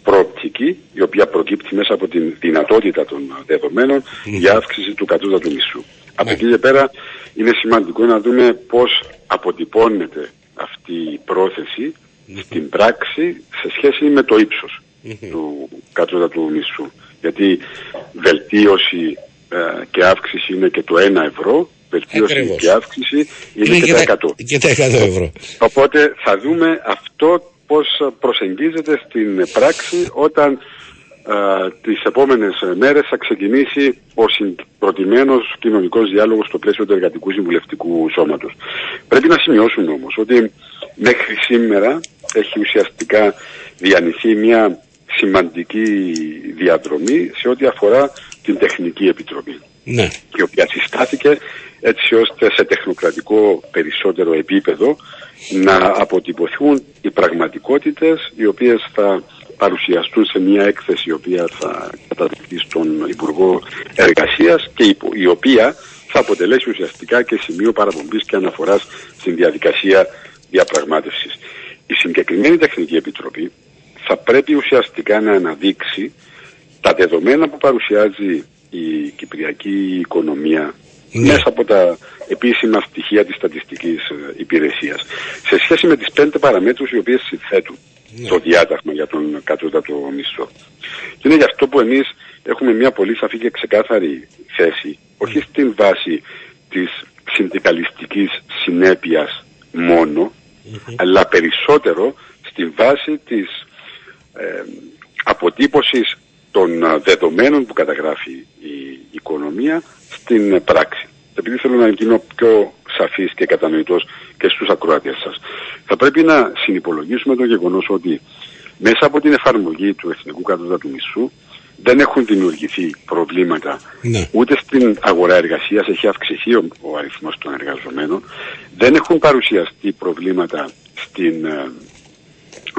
προοπτική η οποία προκύπτει μέσα από την δυνατότητα των δεδομένων για αύξηση του κατώτατου μισθού. Από εκεί και πέρα είναι σημαντικό να δούμε πώς αποτυπώνεται αυτή η πρόθεση στην πράξη σε σχέση με το ύψος του κατώτατου μισθού. Γιατί βελτίωση ε, και αύξηση είναι και το 1 ευρώ, βελτίωση Ακριβώς. και αύξηση είναι, και, τα 100. Και τα 100 ευρώ. Οπότε θα δούμε αυτό πώς προσεγγίζεται στην πράξη όταν α, τις επόμενες μέρες θα ξεκινήσει ο προτιμένος κοινωνικός διάλογος στο πλαίσιο του Εργατικού Συμβουλευτικού Σώματος. Πρέπει να σημειώσουμε όμως ότι μέχρι σήμερα έχει ουσιαστικά διανυθεί μια σημαντική διαδρομή σε ό,τι αφορά την Τεχνική Επιτροπή Ναι. η οποία συστάθηκε έτσι ώστε σε τεχνοκρατικό περισσότερο επίπεδο να αποτυπωθούν οι πραγματικότητες οι οποίες θα παρουσιαστούν σε μια έκθεση η οποία θα καταδειχθεί στον Υπουργό Εργασίας και η- η οποία θα αποτελέσει ουσιαστικά και σημείο παραπομπής και αναφοράς στην διαδικασία διαπραγμάτευσης. Η συγκεκριμένη Τεχνική Επιτροπή θα πρέπει ουσιαστικά να αναδείξει τα δεδομένα που παρουσιάζει η κυπριακή οικονομία Ναι. μέσα από τα επίσημα στοιχεία της στατιστικής ε, υπηρεσίας σε σχέση με τις πέντε παραμέτρους οι οποίες συνθέτουν το διάταγμα για τον κατώτατο μισθό. Και είναι γι' αυτό που εμείς έχουμε μια πολύ σαφή και ξεκάθαρη θέση όχι στην βάση της συνδικαλιστικής συνέπειας μόνο αλλά περισσότερο στην βάση της ε, αποτύπωσης των α, δεδομένων που καταγράφει η οικονομία στην ε, πράξη. Επειδή θέλω να γίνω πιο σαφής και κατανοητός και στους ακροατές σας. Θα πρέπει να συνυπολογίσουμε το γεγονός ότι μέσα από την εφαρμογή του Εθνικού Κατώτατου Μισθού δεν έχουν δημιουργηθεί προβλήματα Ναι. ούτε στην αγορά εργασίας έχει αυξηθεί ο, ο αριθμός των εργαζομένων δεν έχουν παρουσιαστεί προβλήματα στην ε,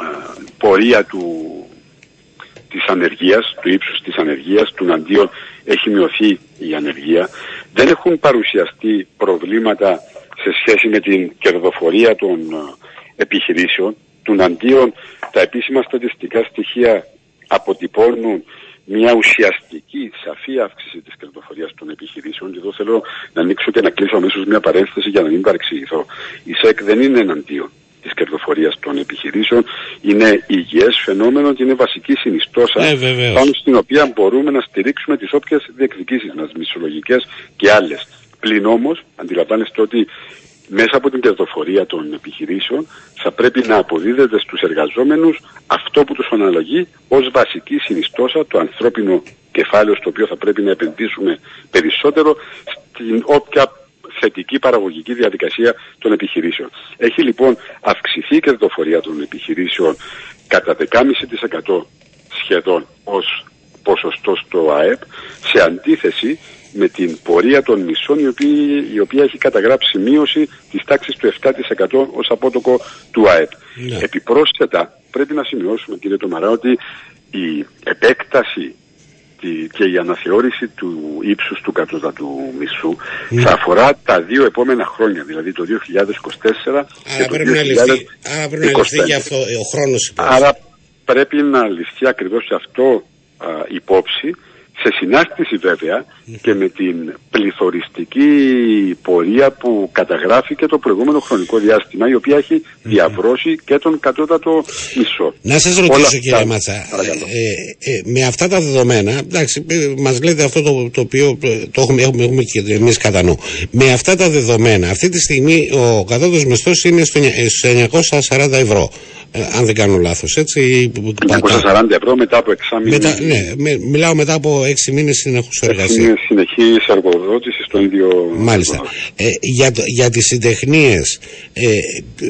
ε, πορεία του, της ανεργίας, του ύψους της ανεργίας, του αντίον έχει μειωθεί η ανεργία. Δεν έχουν παρουσιαστεί προβλήματα σε σχέση με την κερδοφορία των ε, επιχειρήσεων. Του αντίον τα επίσημα στατιστικά στοιχεία αποτυπώνουν μια ουσιαστική σαφή αύξηση της κερδοφορίας των επιχειρήσεων και εδώ θέλω να ανοίξω και να κλείσω αμέσως μια παρένθεση για να μην παρεξηγηθώ. Η ΣΕΚ δεν είναι εναντίον της κερδοφορίας των επιχειρήσεων είναι υγιές φαινόμενο και είναι βασική συνιστόσα Ε, βεβαίως. πάνω στην οποία μπορούμε να στηρίξουμε τις όποιες διεκδικήσεις μας, μισολογικές και άλλες. Πλην όμως αντιλαμβάνεστε ότι μέσα από την κερδοφορία των επιχειρήσεων θα πρέπει να αποδίδεται στους εργαζόμενους αυτό που τους αναλογεί ως βασική συνιστόσα το ανθρώπινο κεφάλαιο στο οποίο θα πρέπει να επενδύσουμε περισσότερο στην όποια θετική παραγωγική διαδικασία των επιχειρήσεων. Έχει λοιπόν αυξηθεί η κερδοφορία των επιχειρήσεων κατά 10,5% σχεδόν ως ποσοστό στο ΑΕΠ σε αντίθεση με την πορεία των μισών η οποία, η οποία έχει καταγράψει μείωση της τάξης του 7% ως απότοκο του ΑΕΠ. Ναι. Επιπρόσθετα πρέπει να σημειώσουμε κύριε Τομαρά ότι η επέκταση τη- και η αναθεώρηση του ύψους του κατώτατου μισθού Ναι. θα αφορά τα δύο επόμενα χρόνια, δηλαδή το 2024 και Άρα το πρέπει να ληφθεί, άρα πρέπει να ληφθεί 2025. και αυτό, ο χρόνος υπόψη. Άρα πρέπει να ληφθεί ακριβώς και αυτό α, υπόψη σε συνάρτηση βέβαια και με την πληθωριστική πορεία που καταγράφει και το προηγούμενο χρονικό διάστημα η οποία έχει διαβρώσει και τον κατώτατο μισό. Να σας Όλα ρωτήσω αυτά, κύριε Ματσά, παρακαλώ. ε, ε, με αυτά τα δεδομένα, εντάξει, ε, μας λέτε αυτό το, το οποίο ε, το έχουμε, έχουμε, έχουμε και εμείς κατά νου. Με αυτά τα δεδομένα, αυτή τη στιγμή ο κατώτατος μισθός είναι στο, νια- ε, στους 940 ευρώ. Ε, αν δεν κάνω λάθος, έτσι. 940 ευρώ μετά από εξάμεινο Μετά, ναι, με, μιλάω μετά από έξι μήνες συνεχούς εργασία. είναι συνεχής εργοδότησης στον ίδιο Μάλιστα. εργοδότη. Ε, για, το- για τις συντεχνίες, ε,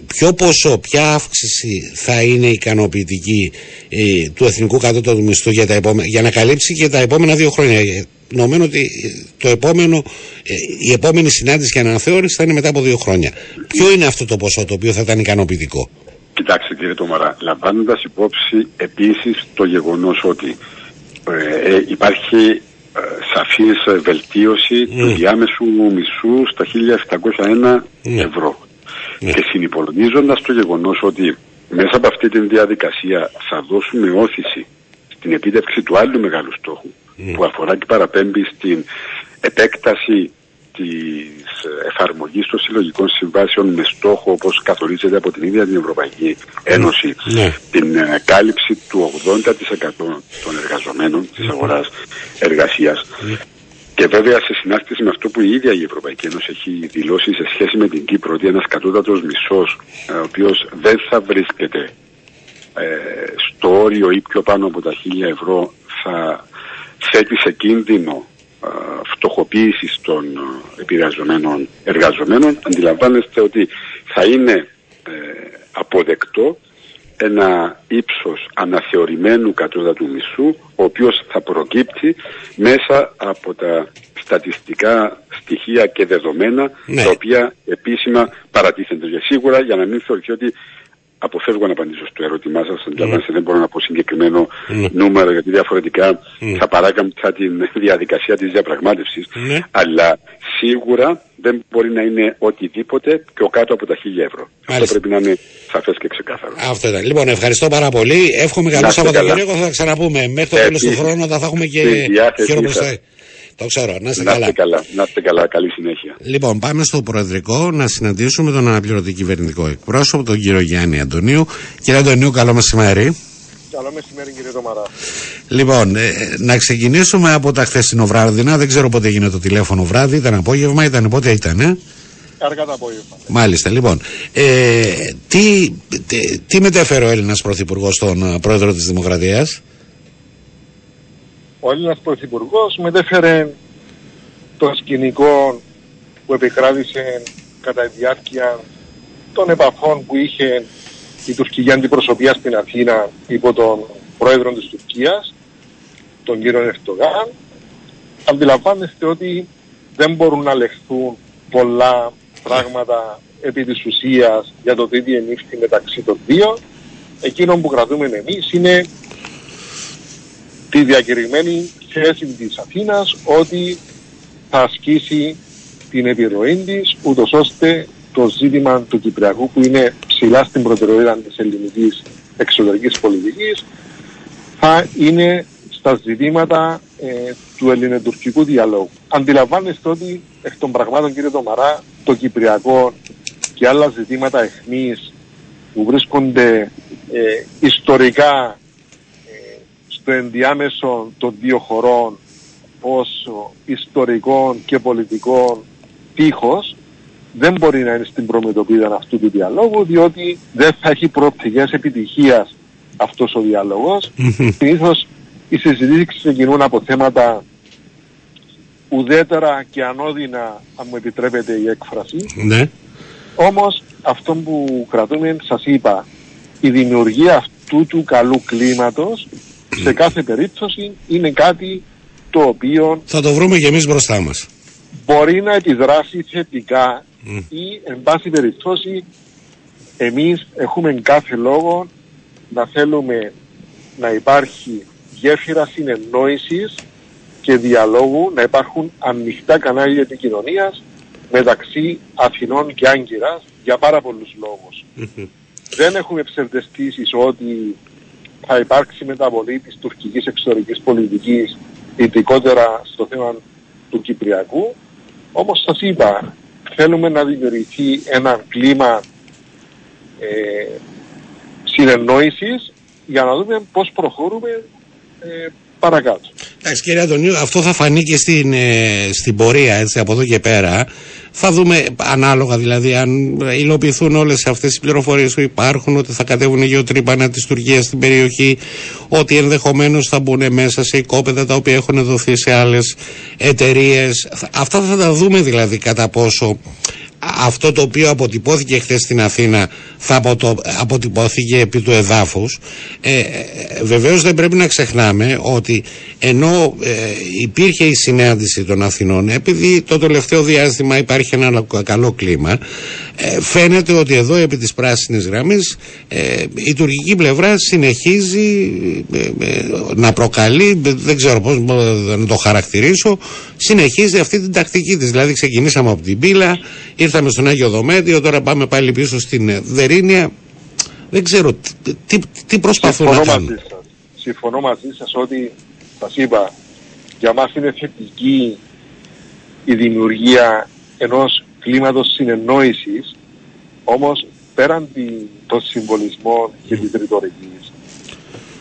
ποιο ποσό, ποια αύξηση θα είναι ικανοποιητική ε, του εθνικού κατώτατου μισθού για, τα επόμενα, για να καλύψει και τα επόμενα δύο χρόνια. Ε, Νομίζω ότι ε, το επόμενο, ε, η επόμενη συνάντηση και αναθεώρηση θα είναι μετά από δύο χρόνια. Ποιο είναι αυτό το ποσό το οποίο θα ήταν ικανοποιητικό; Κοιτάξτε κύριε Τομαρά, λαμβάνοντας υπόψη επίσης το γεγονός ότι ε, ε, υπάρχει ε, σαφής ε, βελτίωση του διάμεσου μισού στα 1701 Ναι. ευρώ. Ναι. Και συνυπολογίζοντας το γεγονός ότι μέσα από αυτή τη διαδικασία θα δώσουμε όθηση στην επίτευξη του άλλου μεγάλου στόχου που αφορά και παραπέμπει στην επέκταση της εφαρμογής των συλλογικών συμβάσεων με στόχο όπως καθορίζεται από την ίδια την Ευρωπαϊκή Ένωση Ναι. την ε, κάλυψη του 80% των εργαζομένων της αγοράς εργασίας. Και βέβαια σε συνάρτηση με αυτό που η ίδια η Ευρωπαϊκή Ένωση έχει δηλώσει σε σχέση με την Κύπρο ότι ένας κατώτατος μισός ε, ο οποίος δεν θα βρίσκεται ε, στο όριο ή πιο πάνω από τα 1000 ευρώ θα θέτει σε κίνδυνο ε, φτωχοποίησης των ε, επηρεαζομένων εργαζομένων αντιλαμβάνεστε ότι θα είναι ε, αποδεκτό ένα ύψος αναθεωρημένου κατώτατου μισθού ο οποίος θα προκύπτει μέσα από τα στατιστικά στοιχεία και δεδομένα Ναι. τα οποία επίσημα παρατίθενται. Και σίγουρα για να μην θεωρηθεί ότι αποφεύγω να απαντήσω στο ερώτημά σας, αντιλαμβάνεστε δεν μπορώ να πω συγκεκριμένο Ναι. νούμερο γιατί διαφορετικά θα παράκαμπτσα την (laughs) διαδικασία της διαπραγμάτευσης Ναι. αλλά σίγουρα δεν μπορεί να είναι οτιδήποτε πιο κάτω από τα 1000 ευρώ. Αυτό Μάλιστα. πρέπει να είναι σαφές και ξεκάθαρο. Αυτό ήταν. Λοιπόν, ευχαριστώ πάρα πολύ. Εύχομαι καλό Να είστε Σαββατοκύριακο. καλά. Θα ξαναπούμε. Μέχρι το Ε, τέλος του επίσης, χρόνου θα έχουμε και στη διάθεσή χειροπροστά. σας. Το ξέρω. Να είστε Να καλά. είστε καλά. Να είστε καλά. Καλή συνέχεια. Λοιπόν, πάμε στο Προεδρικό να συναντήσουμε τον αναπληρωτή κυβερνητικό εκπρόσωπο, τον κύριο Γιάννη Αντωνίου. Κύριε Αντωνίου, καλό μεσημέρι. Καλό μεσημέρι κύριε Τομαρά. Λοιπόν, ε, να ξεκινήσουμε από τα χθεσινοβράδυνα. Δεν ξέρω πότε έγινε το τηλέφωνο βράδυ. Ήταν απόγευμα, ήταν πότε ήταν, ε; Αργά το απόγευμα. Μάλιστα, λοιπόν. Ε, τι, τι, τι μετέφερε ο Έλληνας Πρωθυπουργός στον ε, Πρόεδρο της Δημοκρατίας, Ο Έλληνας Πρωθυπουργός μετέφερε το σκηνικό που επικράτησε κατά τη διάρκεια των επαφών που είχε η τουρκική αντιπροσωπεία στην Αθήνα υπό τον πρόεδρο της Τουρκίας, τον κύριο Ερτογάν. Αντιλαμβάνεστε ότι δεν μπορούν να λεχθούν πολλά πράγματα επί της ουσίας για το τι διενύχθη μεταξύ των δύο. Εκείνο που κρατούμε εμείς είναι τη διακηρυγμένη θέση της Αθήνας ότι θα ασκήσει την επιρροή της ούτως ώστε το ζήτημα του Κυπριακού που είναι ψηλά στην προτεραιότητα της ελληνικής εξωτερικής πολιτικής θα είναι στα ζητήματα ε, του ελληνοτουρκικού διαλόγου. Αντιλαμβάνεστε ότι εκ των πραγμάτων κύριε Τομαρά το Κυπριακό και άλλα ζητήματα εχμής που βρίσκονται ε, ιστορικά ε, στο ενδιάμεσο των δύο χωρών ως ιστορικών και πολιτικών τείχος δεν μπορεί να είναι στην προμετωπίδα αυτού του διαλόγου διότι δεν θα έχει προοπτικές επιτυχίας αυτός ο διάλογος. Συνήθως οι συζητήσεις ξεκινούν από θέματα ουδέτερα και ανώδυνα, αν μου επιτρέπετε η έκφραση. Ναι. Όμως αυτό που κρατούμε, σας είπα, η δημιουργία αυτού του καλού κλίματος σε κάθε περίπτωση είναι κάτι το οποίο Θα το βρούμε και εμείς μπροστά μας. μπορεί να επιδράσει θετικά Μμ. ή εν πάση περιπτώσει εμείς έχουμε κάθε λόγο να θέλουμε να υπάρχει γέφυρα συνεννόησης και διαλόγου, να υπάρχουν ανοιχτά κανάλια επικοινωνίας μεταξύ Αθηνών και Άγκυρας για πάρα πολλούς λόγους. Δεν έχουμε ψευδεστήσεις ότι θα υπάρξει μεταβολή της τουρκικής εξωτερικής πολιτικής ειδικότερα στο θέμα του Κυπριακού. Όμως σας είπα, θέλουμε να δημιουργηθεί ένα κλίμα ε, συνεννόησης για να δούμε πώς προχωρούμε ε, παρακάτω. Εντάξει κύριε Αντωνίου, αυτό θα φανεί και στην, ε, στην πορεία έτσι από εδώ και πέρα. Θα δούμε ανάλογα δηλαδή αν υλοποιηθούν όλες αυτές οι πληροφορίες που υπάρχουν ότι θα κατέβουν γεωτρύπανα της Τουρκίας στην περιοχή ότι ενδεχομένως θα μπουν μέσα σε οικόπεδα τα οποία έχουν δοθεί σε άλλες εταιρείες. Αυτά θα τα δούμε δηλαδή κατά πόσο αυτό το οποίο αποτυπώθηκε χθες στην Αθήνα θα αποτο, αποτυπώθηκε επί του εδάφους. Ε, ε, βεβαίως δεν πρέπει να ξεχνάμε ότι ενώ ε, υπήρχε η συνάντηση των Αθηνών επειδή το τελευταίο διάστημα υπάρχει ένα λα- καλό κλίμα ε, φαίνεται ότι εδώ επί της πράσινης γραμμής ε, η τουρκική πλευρά συνεχίζει ε, ε, να προκαλεί δεν ξέρω πώς να το χαρακτηρίσω συνεχίζει αυτή την τακτική της. Δηλαδή ξεκινήσαμε από την Πύλα ήρθαμε στον Άγιο Δομέτιο τώρα πάμε πάλι πίσω στην ε, Δερίνια δεν ξέρω τι, τι, τι προσπαθούν να Συμφωνώ κάνουν; μαζί σας. Συμφωνώ μαζί σας ότι σας είπα για μας είναι θετική η δημιουργία ενός κλίματος συνεννόησης όμως πέραν τη- των συμβολισμών και της ρητορικής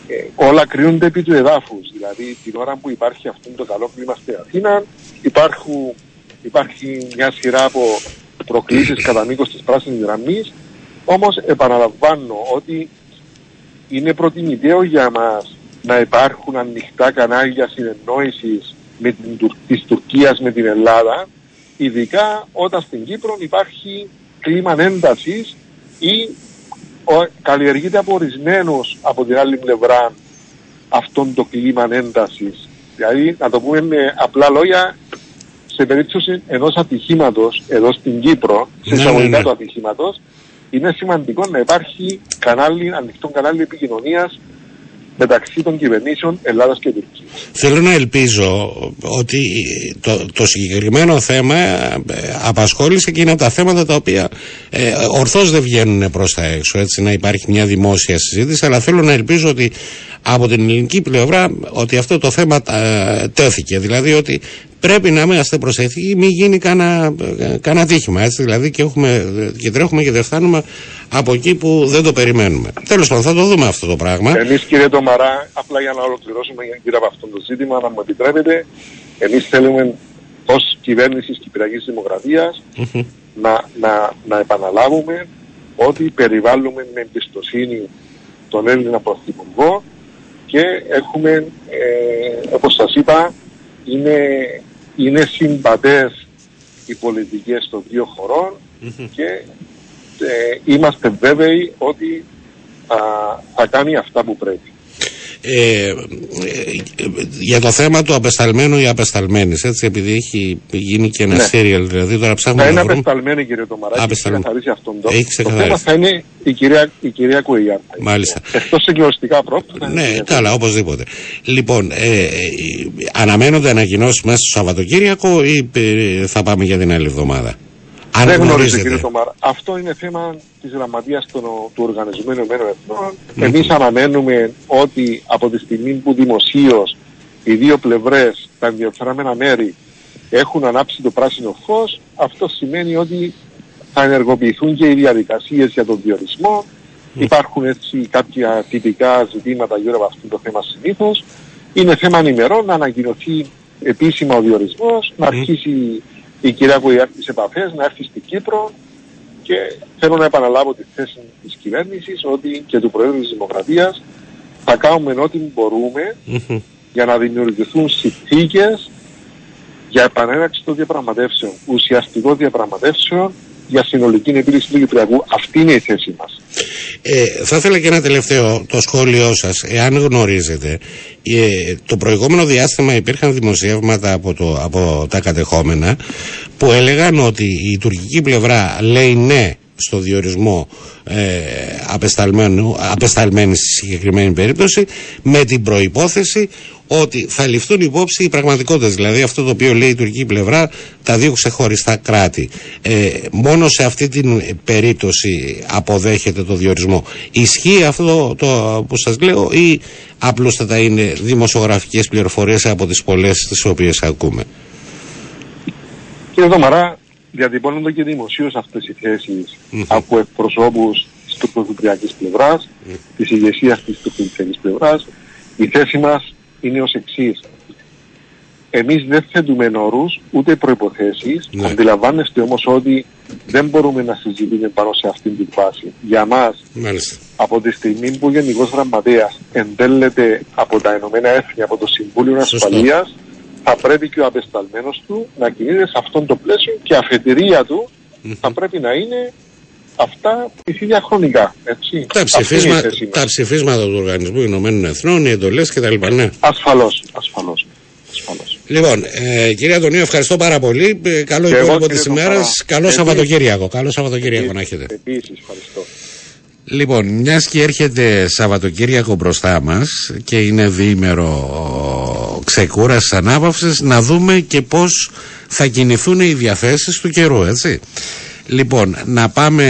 ε, όλα κρίνονται επί του εδάφους δηλαδή την ώρα που υπάρχει αυτό το καλό κλίμα στην Αθήνα υπάρχουν, υπάρχει μια σειρά από προκλήσεις κατά μήκος της πράσινης γραμμής όμως επαναλαμβάνω ότι είναι προτιμητέο για μας να υπάρχουν ανοιχτά κανάλια συνεννόησης με την, Τουρ- της Τουρκίας με την Ελλάδα ειδικά όταν στην Κύπρο υπάρχει κλίμα έντασης ή ο, καλλιεργείται από ορισμένου από την άλλη πλευρά αυτόν το κλίμα έντασης. Δηλαδή, να το πούμε με απλά λόγια, σε περίπτωση ενός ατυχήματος εδώ στην Κύπρο, σε Ναι, εισαγωγικά ναι, ναι. του ατυχήματος, είναι σημαντικό να υπάρχει κανάλι, ανοιχτό κανάλι επικοινωνίας μεταξύ των κυβερνήσεων Ελλάδας και Τουρκίας. Θέλω να ελπίζω ότι το, το συγκεκριμένο θέμα ε, απασχόλησε και είναι από τα θέματα τα οποία ε, ορθώς δεν βγαίνουν προς τα έξω, έτσι να υπάρχει μια δημόσια συζήτηση, αλλά θέλω να ελπίζω ότι από την ελληνική πλευρά ότι αυτό το θέμα ε, τέθηκε, δηλαδή ότι πρέπει να είμαστε προσεκτικοί, μην γίνει κανένα ε, κανένα τύχημα, έτσι, δηλαδή και, έχουμε, και τρέχουμε και δεν φτάνουμε από εκεί που δεν το περιμένουμε. Τέλος πάντων, θα το δούμε αυτό το πράγμα. Εμείς κύριε Τομαρά, απλά για να ολοκληρώσουμε γύρω από αυτό το ζήτημα, να μου επιτρέπετε, εμείς θέλουμε ως κυβέρνηση της Κυπριακής Δημοκρατίας να, να, να επαναλάβουμε ότι περιβάλλουμε με εμπιστοσύνη τον Έλληνα Πρωθυπουργό και έχουμε, ε, όπως σας είπα, είναι, είναι συμπατές οι πολιτικές των δύο χωρών και ε, είμαστε βέβαιοι ότι θα, θα κάνει αυτά που πρέπει. Ε, ε, για το θέμα του απεσταλμένου ή απεσταλμένης, έτσι, επειδή έχει γίνει και ένα Ναι. serial, δηλαδή τώρα ψάχνουμε Θα είναι να βρούμε. απεσταλμένη κύριε Τομαρά, έχει Απεσταλμένη. ξεκαθαρίσει αυτόν το. Έχει Το ξεκαθαρίσει. θέμα θα είναι η κυρία, η κυρία Κουεγιάρ. Μάλιστα. Εκτός συγκλωστικά πρώτα. θα είναι η Ναι, κυρία καλά, οπωσδήποτε. Λοιπόν, ε, ε, αναμένονται ανακοινώσεις μέσα στο Σαββατοκύριακο ή ε, θα πάμε για την άλλη εβδομάδα; Αν Δεν γνωρίζω γνωρίζετε. κύριε Τομάρα. Αυτό είναι θέμα της γραμματείας των- του Οργανισμού Ενωμένων Εθνών. Εμείς αναμένουμε ότι από τη στιγμή που δημοσίως οι δύο πλευρές, τα ενδιαφερόμενα μέρη, έχουν ανάψει το πράσινο φως, αυτό σημαίνει ότι θα ενεργοποιηθούν και οι διαδικασίες για τον διορισμό. Υπάρχουν έτσι κάποια τυπικά ζητήματα γύρω από αυτό το θέμα συνήθως. Είναι θέμα ημερών να ανακοινωθεί επίσημα ο διορισμός, να αρχίσει η κυρία Κουιάρ τις επαφές, να έρθει στην Κύπρο και θέλω να επαναλάβω τη θέση της κυβέρνησης ότι και του Προέδρου της Δημοκρατίας θα κάνουμε ό,τι μπορούμε Μμμ. για να δημιουργηθούν συνθήκες για επανέναξη των διαπραγματεύσεων, ουσιαστικών διαπραγματεύσεων για συνολική επίλυση του Κυπριακού. Αυτή είναι η θέση μας. Ε, θα ήθελα και ένα τελευταίο το σχόλιο σας, εάν γνωρίζετε. Ε, το προηγούμενο διάστημα υπήρχαν δημοσιεύματα από, το, από τα κατεχόμενα που έλεγαν ότι η τουρκική πλευρά λέει ναι στο διορισμό ε, απεσταλμένου, απεσταλμένη στη συγκεκριμένη περίπτωση με την προϋπόθεση ότι θα ληφθούν υπόψη οι πραγματικότητες δηλαδή αυτό το οποίο λέει η τουρκική πλευρά τα δύο ξεχωριστά κράτη. Ε, μόνο σε αυτή την περίπτωση αποδέχεται το διορισμό. Ισχύει αυτό το που σας λέω ή απλούστατα είναι δημοσιογραφικές πληροφορίες από τις πολλές τις οποίες ακούμε; Κύριε Δωμαρά, διατυπώνονται και δημοσίως αυτές οι θέσεις από εκπροσώπους της τουρκοκυπριακής πλευράς, της ηγεσίας της τουρκοκυπριακής πλευράς. Η θέση μας είναι ως εξής. Εμείς δεν θέτουμε όρους ούτε προϋποθέσεις. Ναι. Αντιλαμβάνεστε όμως ότι δεν μπορούμε να συζητούμε πάνω σε αυτήν την βάση. Για μας Μάλιστα από τη στιγμή που ο Γενικός Γραμματέας εντέλεται από τα Ηνωμένα Έθνη, από το Συμβούλιο Σωστό. Ασφαλείας, θα πρέπει και ο απεσταλμένος του να κινείται σε αυτόν το πλαίσιο και η αφετηρία του θα πρέπει να είναι αυτά ίδια χρονικά. Έτσι. τα, Αυτή είναι η ψηφίσμα, θέση μας. τα ψηφίσματα του Οργανισμού Ηνωμένων Εθνών, οι εντολές κτλ. Ναι. Ασφαλώς, ασφαλώς. ασφαλώς. Λοιπόν, ε, κύριε Αντωνίου, ευχαριστώ πάρα πολύ. Ε, καλό Και εγώ, υπόλοιπο κύριε της ημέρας. Παπά. Καλό Επίσης- Σαββατοκύριακο. Καλό Σαββατοκύριακο να έχετε. Επίσης, ευχαριστώ. Λοιπόν, μιας και έρχεται Σαββατοκύριακο μπροστά μας και είναι διήμερο ξεκούρασης ανάπαυση, να δούμε και πώς θα κινηθούν οι διαθέσεις του καιρού, έτσι. Λοιπόν, να πάμε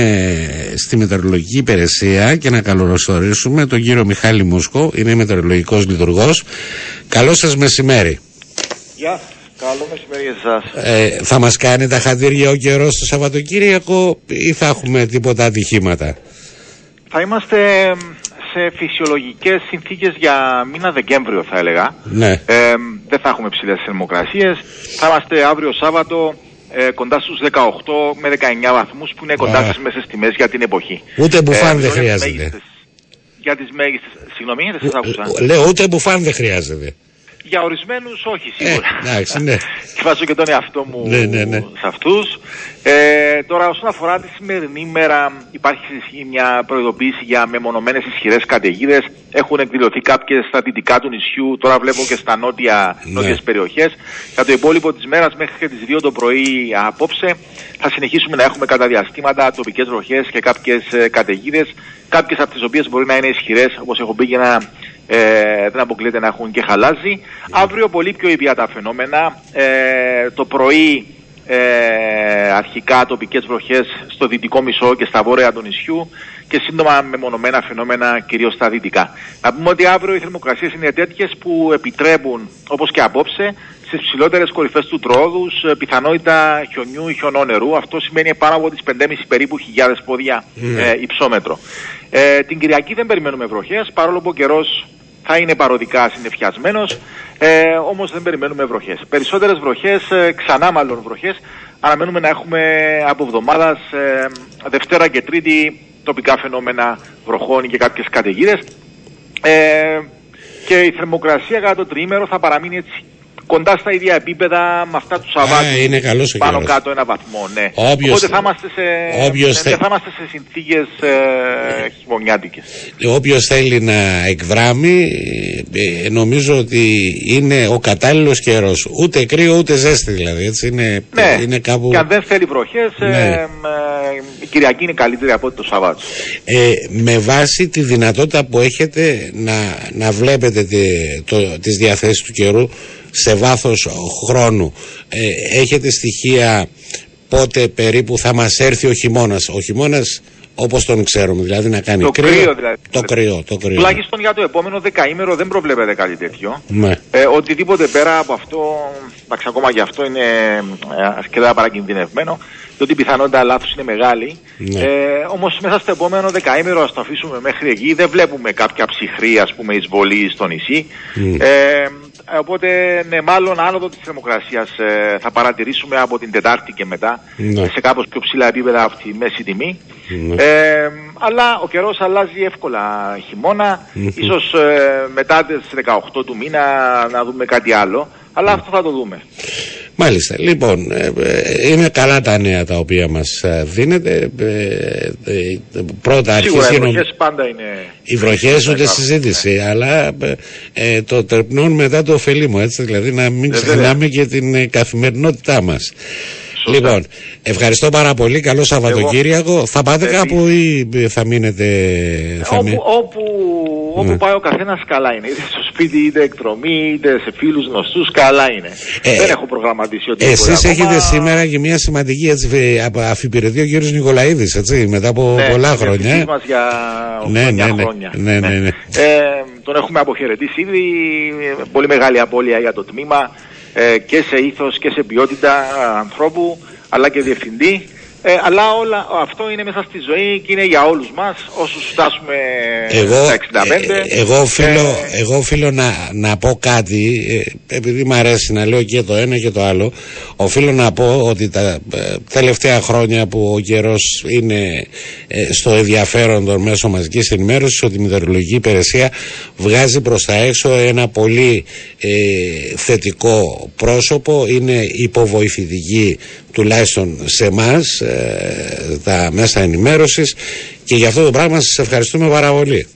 στη μετεωρολογική υπηρεσία και να καλωσορίσουμε τον κύριο Μιχάλη Μούσκο, είναι μετεωρολογικός λειτουργός. Καλό σας μεσημέρι. Γεια σας. Καλό μεσημέρι για εσάς. Ε, θα μας κάνει τα χατήρια ο καιρός το Σαββατοκύριακο ή θα έχουμε τίποτα ατυχήματα; Θα είμαστε σε φυσιολογικές συνθήκες για μήνα Δεκέμβριο θα έλεγα. Ναι. Ε, δεν θα έχουμε ψηλές θερμοκρασίες. Θα είμαστε αύριο Σάββατο ε, κοντά στους 18 με 19 βαθμούς που είναι κοντά Α. στις μέσες τιμές για την εποχή. Ούτε μπουφάν δεν μιλώ για τις χρειάζεται. μέγιστες- Για τις μέγιστες... Συγγνώμη, δεν σας άκουσα. Ε, Λέω ούτε μπουφάν δεν χρειάζεται. Για ορισμένους όχι Ε, σίγουρα. εντάξει, ναι. (laughs) και βάζω και τον εαυτό μου Ναι, ναι, ναι. σε αυτούς. Ε, τώρα όσον αφορά τη σημερινή μέρα υπάρχει ισχύει μια προειδοποίηση για μεμονωμένες ισχυρές καταιγίδες. Έχουν εκδηλωθεί κάποιες στα δυτικά του νησιού, τώρα βλέπω και στα νότια, Ναι. νότιες περιοχές. Για το υπόλοιπο της μέρας μέχρι και τις 2 το πρωί απόψε θα συνεχίσουμε να έχουμε κατά διαστήματα τοπικές βροχές και κάποιες ε, καταιγίδες. Κάποιες από τις οποίες μπορεί να είναι ισχυρές όπως έχω πει για να ε, δεν αποκλείεται να έχουν και χαλάζει. Αύριο πολύ πιο ήπια τα φαινόμενα. Ε, το πρωί ε, αρχικά τοπικές βροχές στο δυτικό μισό και στα βόρεια του νησιού και σύντομα μεμονωμένα φαινόμενα κυρίως στα δυτικά. Να πούμε ότι αύριο οι θερμοκρασίες είναι τέτοιες που επιτρέπουν όπως και απόψε στις ψηλότερες κορυφές του τρόδους ε, πιθανότητα χιονιού ή χιονόνερου. Αυτό σημαίνει πάνω από τις 5,5 περίπου χιλιάδες πόδια ε, υψόμετρο. Ε, την Κυριακή δεν περιμένουμε βροχές παρόλο που ο καιρός θα είναι παροδικά συνεφιασμένος, ε, όμως δεν περιμένουμε βροχές. Περισσότερες βροχές, ε, ξανά μάλλον βροχές, αναμένουμε να έχουμε από εβδομάδας ε, Δευτέρα και Τρίτη τοπικά φαινόμενα βροχών και κάποιες καταιγίδες. Ε, και η θερμοκρασία κατά το τριήμερο θα παραμείνει έτσι κοντά στα ίδια επίπεδα με αυτά του Σαββάτου. Α, είναι καλός ο Πάνω καιρός. κάτω ένα βαθμό, ναι. Όποιος- Οπότε θα είμαστε σε, όποιος ναι, θε- δεν θα είμαστε σε συνθήκες ε, χειμωνιάτικες. Όποιος θέλει να εκβράμει ε, νομίζω ότι είναι ο κατάλληλος καιρός. Ούτε κρύο ούτε ζέστη δηλαδή. Έτσι είναι, Ναι, είναι κάπου... και αν δεν θέλει βροχές, ε, Ναι. ε, η Κυριακή είναι καλύτερη από το Σαββάτο. Ε, με βάση τη δυνατότητα που έχετε να, να βλέπετε τη, το, τις διαθέσεις του καιρού σε βάθος χρόνου ε, έχετε στοιχεία πότε περίπου θα μας έρθει ο χειμώνας ο χειμώνας όπως τον ξέρουμε δηλαδή να κάνει Το κρύο δηλαδή. το κρύο, το κρύο Τουλάχιστον για το επόμενο δεκαήμερο δεν προβλέπεται κάτι τέτοιο. ναι. Ε, οτιδήποτε πέρα από αυτό, εντάξει ακόμα και αυτό είναι ε, αρκετά παρακινδυνευμένο, διότι η πιθανότητα λάθους είναι μεγάλη. Ναι. Ε, όμως μέσα στο επόμενο δεκαήμερο, ας το αφήσουμε μέχρι εκεί, δεν βλέπουμε κάποια ψυχρή ας πούμε εισβολή στο νησί. Μμ. Ε, οπότε ναι, μάλλον άνοδο της θερμοκρασίας ε, θα παρατηρήσουμε από την Τετάρτη και μετά Ναι. σε κάπως πιο ψηλά επίπεδα από τη μέση τιμή. Ναι. Ε, αλλά ο καιρός αλλάζει εύκολα χειμώνα. Ίσως ε, μετά τις 18 του μήνα να δούμε κάτι άλλο. Αλλά αυτό θα το δούμε. Μάλιστα. Λοιπόν, ε, ε, είναι καλά τα νέα τα οποία μας ε, δίνετε. Ε, ε, πρώτα Σίγουρα οι αρχίζει νομ- βροχές πάντα είναι... οι βροχές θα ούτε υπάρχουν, συζήτηση, αλλά ε, ε, το τερπνών μετά το ωφελή μου, έτσι, δηλαδή να μην Ε, βέβαια. ξεχνάμε και την ε, καθημερινότητά μας. Σωστά. Λοιπόν, ευχαριστώ πάρα πολύ. Καλό Σαββατοκύριακο. Θα πάτε Επίσης. κάπου ή ε, θα μείνετε. Θα Όπου, μείν- όπου, όπου Ναι. πάει ο καθένας καλά είναι. Είτε στο σπίτι, είτε εκδρομή, είτε σε φίλους γνωστούς, καλά είναι. Ε, Δεν έχω προγραμματίσει ότι. Εσείς έχετε σήμερα και μια σημαντική έτσι, φε- απ- αφιπηρετεί ο κύριος Νικολαίδης, έτσι, μετά από πολλά χρόνια. ε. Μας για Ναι, 8 ναι, ναι. χρόνια. Ναι, ναι, ναι. Ε, τον έχουμε αποχαιρετήσει ήδη. ε, Πολύ μεγάλη απώλεια για το τμήμα ε, και σε ήθος και σε ποιότητα ε, ανθρώπου, αλλά και διευθυντή. Ε, αλλά όλα αυτό είναι μέσα στη ζωή και είναι για όλους μας όσους φτάσουμε Εγώ, στα 65. ε, εγώ, οφείλω, Ε, εγώ οφείλω να, να πω κάτι, ε, επειδή μου αρέσει να λέω και το ένα και το άλλο, οφείλω να πω ότι τα ε, τελευταία χρόνια που ο καιρός είναι ε, στο ενδιαφέρον των μέσων μαζικής ενημέρωσης, ότι η Μητρολογική Υπηρεσία βγάζει προς τα έξω ένα πολύ ε, θετικό πρόσωπο, είναι υποβοηθητική τουλάχιστον σε εμάς τα μέσα ενημέρωσης και για αυτό το πράγμα σας ευχαριστούμε πάρα πολύ.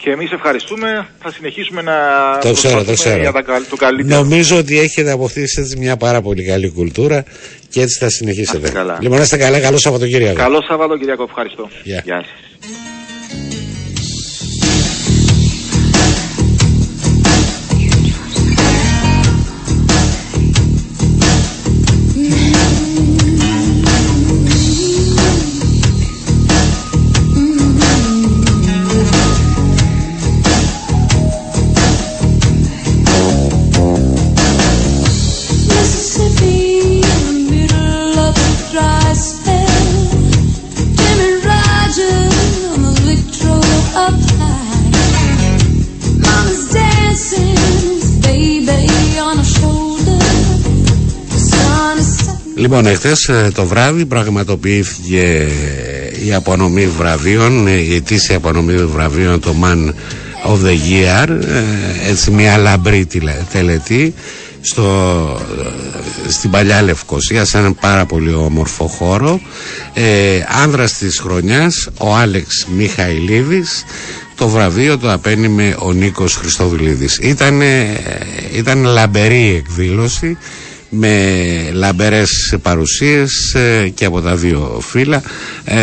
Και εμείς ευχαριστούμε. Θα συνεχίσουμε να Το ξέρω, το προσπαθούμε ξέρω. για τα, καλ- το καλύτερο. Νομίζω ότι έχετε αποκτήσει έτσι μια πάρα πολύ καλή κουλτούρα και έτσι θα συνεχίσετε. Να είστε καλά. Λοιπόν, να είστε καλά, καλό Σαββατοκύριακο. Καλό Σαββατοκυριακό. Ευχαριστώ. Γεια. Γεια σας. Λοιπόν, εχθές ε, το βράδυ πραγματοποιήθηκε η απονομή βραβείων, ε, η ετήσια απονομή βραβείων, το Man of the Year, ε, έτσι μια λαμπρή τηλε- τελετή στο, ε, στην παλιά Λευκοσία σε έναν πάρα πολύ όμορφο χώρο. Ε, άνδρας της χρονιάς ο Άλεξ Μιχαηλίδης. Το βραβείο το απένιμε ο Νίκος Χριστοδουλίδης ήταν, ήταν λαμπερή εκδήλωση με λαμπερές παρουσίες ε, και από τα δύο φύλλα ε,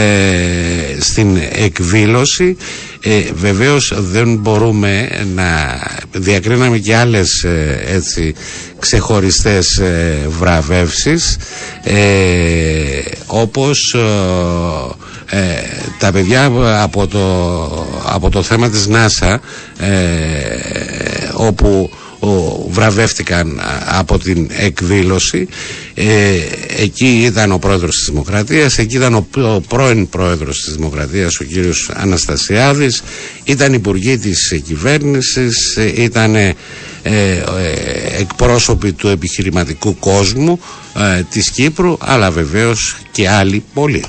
στην εκδήλωση. Ε, βεβαίως δεν μπορούμε να διακρίναμε και άλλες ε, έτσι ξεχωριστές ε, βραβεύσεις ε, όπως ε, ε, τα παιδιά από το, από το θέμα της ΝΑΣΑ ε, όπου ο, βραβεύτηκαν α, από την εκδήλωση. Ε, εκεί ήταν ο πρόεδρος της Δημοκρατίας εκεί ήταν ο, ο πρώην πρόεδρος της Δημοκρατίας ο κύριος Αναστασιάδης. Ήταν υπουργοί της κυβέρνησης ε, ήταν ε, ε, εκπρόσωποι του επιχειρηματικού κόσμου ε, της Κύπρου αλλά βεβαίως και άλλοι πολλοί.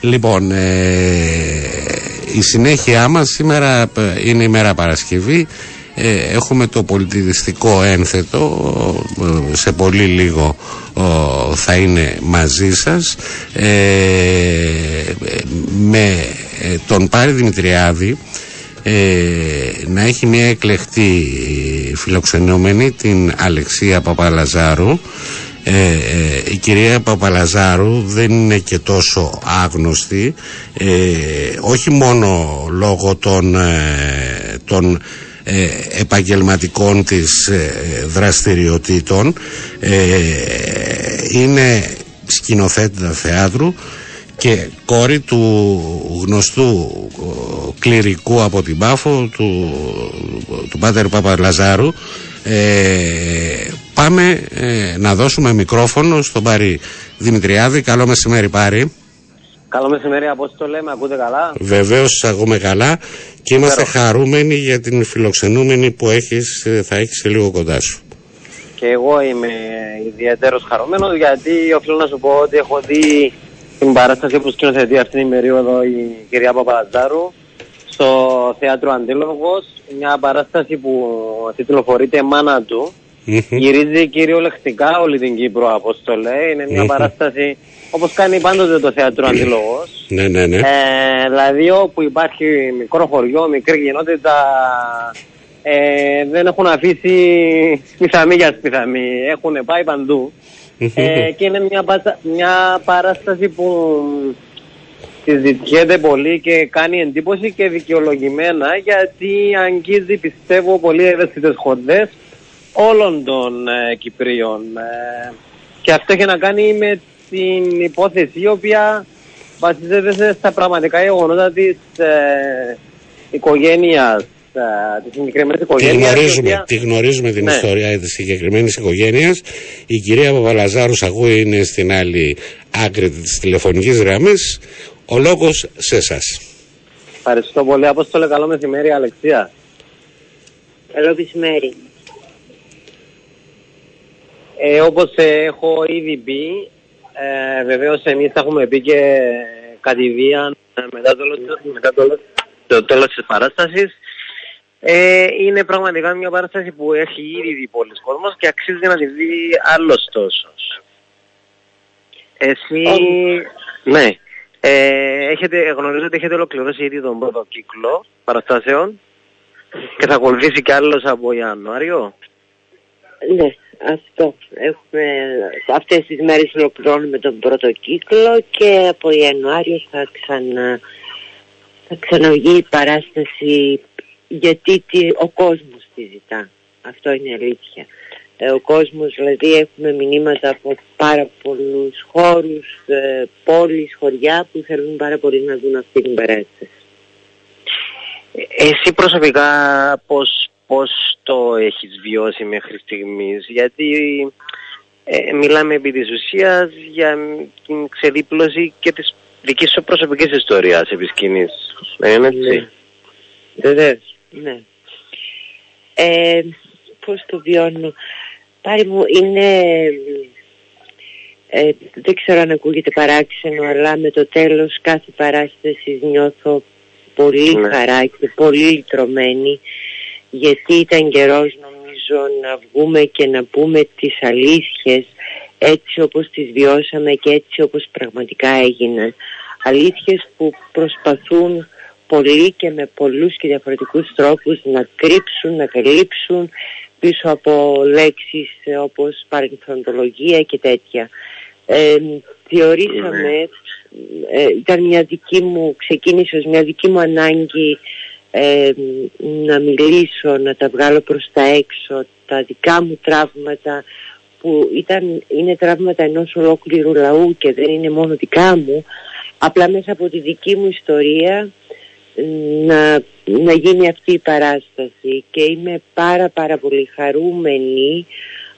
Λοιπόν, ε, η συνέχεια μας σήμερα ε, είναι η μέρα Παρασκευή. Ε, έχουμε το πολιτιστικό ένθετο, ε, σε πολύ λίγο ε, θα είναι μαζί σας. Ε, με ε, τον Πάρη Δημητριάδη ε, να έχει μια εκλεκτή φιλοξενούμενη την Αλεξία Παπαλαζάρου ε, ε, η κυρία Παπαλαζάρου δεν είναι και τόσο άγνωστη ε, όχι μόνο λόγω των, ε, των ε, επαγγελματικών της ε, δραστηριοτήτων ε, είναι σκηνοθέτητα θεάτρου και κόρη του γνωστού ε, κληρικού από την Πάφο του, του Πάτερ Παπαλαζάρου ε, πάμε ε, να δώσουμε μικρόφωνο στον Πάρη Δημητριάδη. Καλό μεσημέρι Πάρη. Καλό μεσημέρι, από ό,τι το λέμε, ακούτε καλά; Βεβαίως σας ακούμε καλά. Και είμαστε χαρούμενοι για την φιλοξενούμενη που έχεις, ε, θα έχεις σε λίγο κοντά σου. Και εγώ είμαι ιδιαίτερος χαρούμενος γιατί οφείλω να σου πω ότι έχω δει την παράσταση που σκηνοθετεί αυτήν την περίοδο η κυρία Παπαλατζάρου στο στο θέατρο Αντίλογος. Μια παράσταση που τιτλοφορείται «Μάνα του». Μμμ. Γυρίζει κυριολεκτικά όλη την Κύπρο, Απόστολε. Είναι μια Μμμ. παράσταση όπως κάνει πάντοτε το θέατρο Αντίλογος. (clears throat) Ναι, ναι, ναι. Ε, δηλαδή όπου υπάρχει μικρό χωριό, μικρή κοινότητα, ε, δεν έχουν αφήσει σπιθαμή για σπιθαμή. Έχουν πάει παντού. Ε, και είναι μια, πάσα- μια παράσταση που συζητιέται πολύ και κάνει εντύπωση και δικαιολογημένα γιατί αγγίζει πιστεύω πολύ ευαίσθητες χορδές όλων των ε, Κυπρίων. Ε, και αυτό έχει να κάνει με την υπόθεση η οποία βασίζεται σε- στα πραγματικά γεγονότα της ε, οικογένειας, ε, της συγκεκριμένης Τη οικογένειας. η γνωρίζουμε, οποία- τη γνωρίζουμε την Ναι. ιστορία της συγκεκριμένης οικογένειας. Η κυρία Παπαλαζάρου ακούει είναι στην άλλη άκρη της τηλεφωνικής γραμμής. Ο λόγος σε εσάς. Ευχαριστώ πολύ. Απόστολε, καλό μεσημέρι, Αλεξία. Καλό μεσημέρι. Ε, όπως ε, έχω ήδη πει, ε, βεβαίως εμείς θα έχουμε πει και κατηδίαν ε, μετά το, τέλος- μετά το, το τέλος της παράστασης. Ε, είναι πραγματικά μια παράσταση που έχει ήδη δει πολλοί κόσμος και αξίζει να τη δει άλλος τόσος. Εσύ, ναι, ε, έχετε, γνωρίζω ότι έχετε ολοκληρώσει ήδη τον πρώτο κύκλο παραστάσεων και θα ακολουθήσει κι άλλος από Ιανουάριο. Ναι, αυτό. Έχουμε, αυτές τις μέρες ολοκληρώνουμε τον πρώτο κύκλο και από Ιανουάριο θα, ξανα, θα ξαναβγεί η παράσταση γιατί τι, ο κόσμος τη ζητά. Αυτό είναι αλήθεια. Ε, ο κόσμος, δηλαδή έχουμε μηνύματα από πάρα πολλούς χώρους, ε, πόλεις, χωριά που θέλουν πάρα πολύ να δουν αυτή την παράσταση. Εσύ προσωπικά πώς, πώς το έχεις βιώσει μέχρι στιγμής, γιατί ε, μιλάμε επί της ουσίας για την ξεδίπλωση και της δικής σου προσωπικής ιστορίας επί σκηνής. Δεν είναι έτσι. Ναι. Βεβαίως, ναι. Ε, πώς το βιώνω. Πάρη μου, είναι... Ε, δεν ξέρω αν ακούγεται παράξενο, αλλά με το τέλος κάθε παράστασης νιώθω πολύ Ναι. χαρά και πολύ λυτρωμένη, γιατί ήταν καιρός νομίζω να βγούμε και να πούμε τις αλήθειες έτσι όπως τις βιώσαμε και έτσι όπως πραγματικά έγιναν. Αλήθειες που προσπαθούν πολύ και με πολλούς και διαφορετικούς τρόπους να κρύψουν, να καλύψουν πίσω από λέξεις ε, όπως παρενθοντολογία και τέτοια. Ε, θεωρήσαμε, ε, ήταν μια δική μου, ξεκίνησε ως μια δική μου ανάγκη ε, να μιλήσω, να τα βγάλω προς τα έξω, τα δικά μου τραύματα που ήταν, είναι τραύματα ενός ολόκληρου λαού και δεν είναι μόνο δικά μου, απλά μέσα από τη δική μου ιστορία να, να γίνει αυτή η παράσταση και είμαι πάρα πάρα πολύ χαρούμενη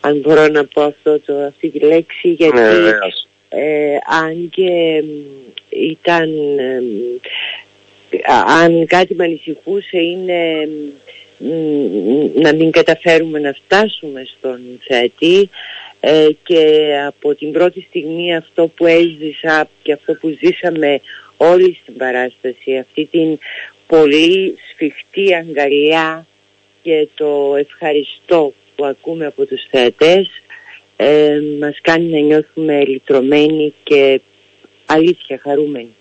αν μπορώ να πω αυτό το, αυτή τη λέξη γιατί Ναι, βεβαίως. ε, αν και μ, ήταν ε, μ, α- αν κάτι με ανησυχούσε είναι μ, να μην καταφέρουμε να φτάσουμε στον θεατή ε, και από την πρώτη στιγμή αυτό που έζησα και αυτό που ζήσαμε όλοι στην παράσταση αυτή την πολύ σφιχτή αγκαλιά και το ευχαριστώ που ακούμε από τους θεατές ε, μας κάνει να νιώθουμε λυτρωμένοι και αλήθεια χαρούμενοι.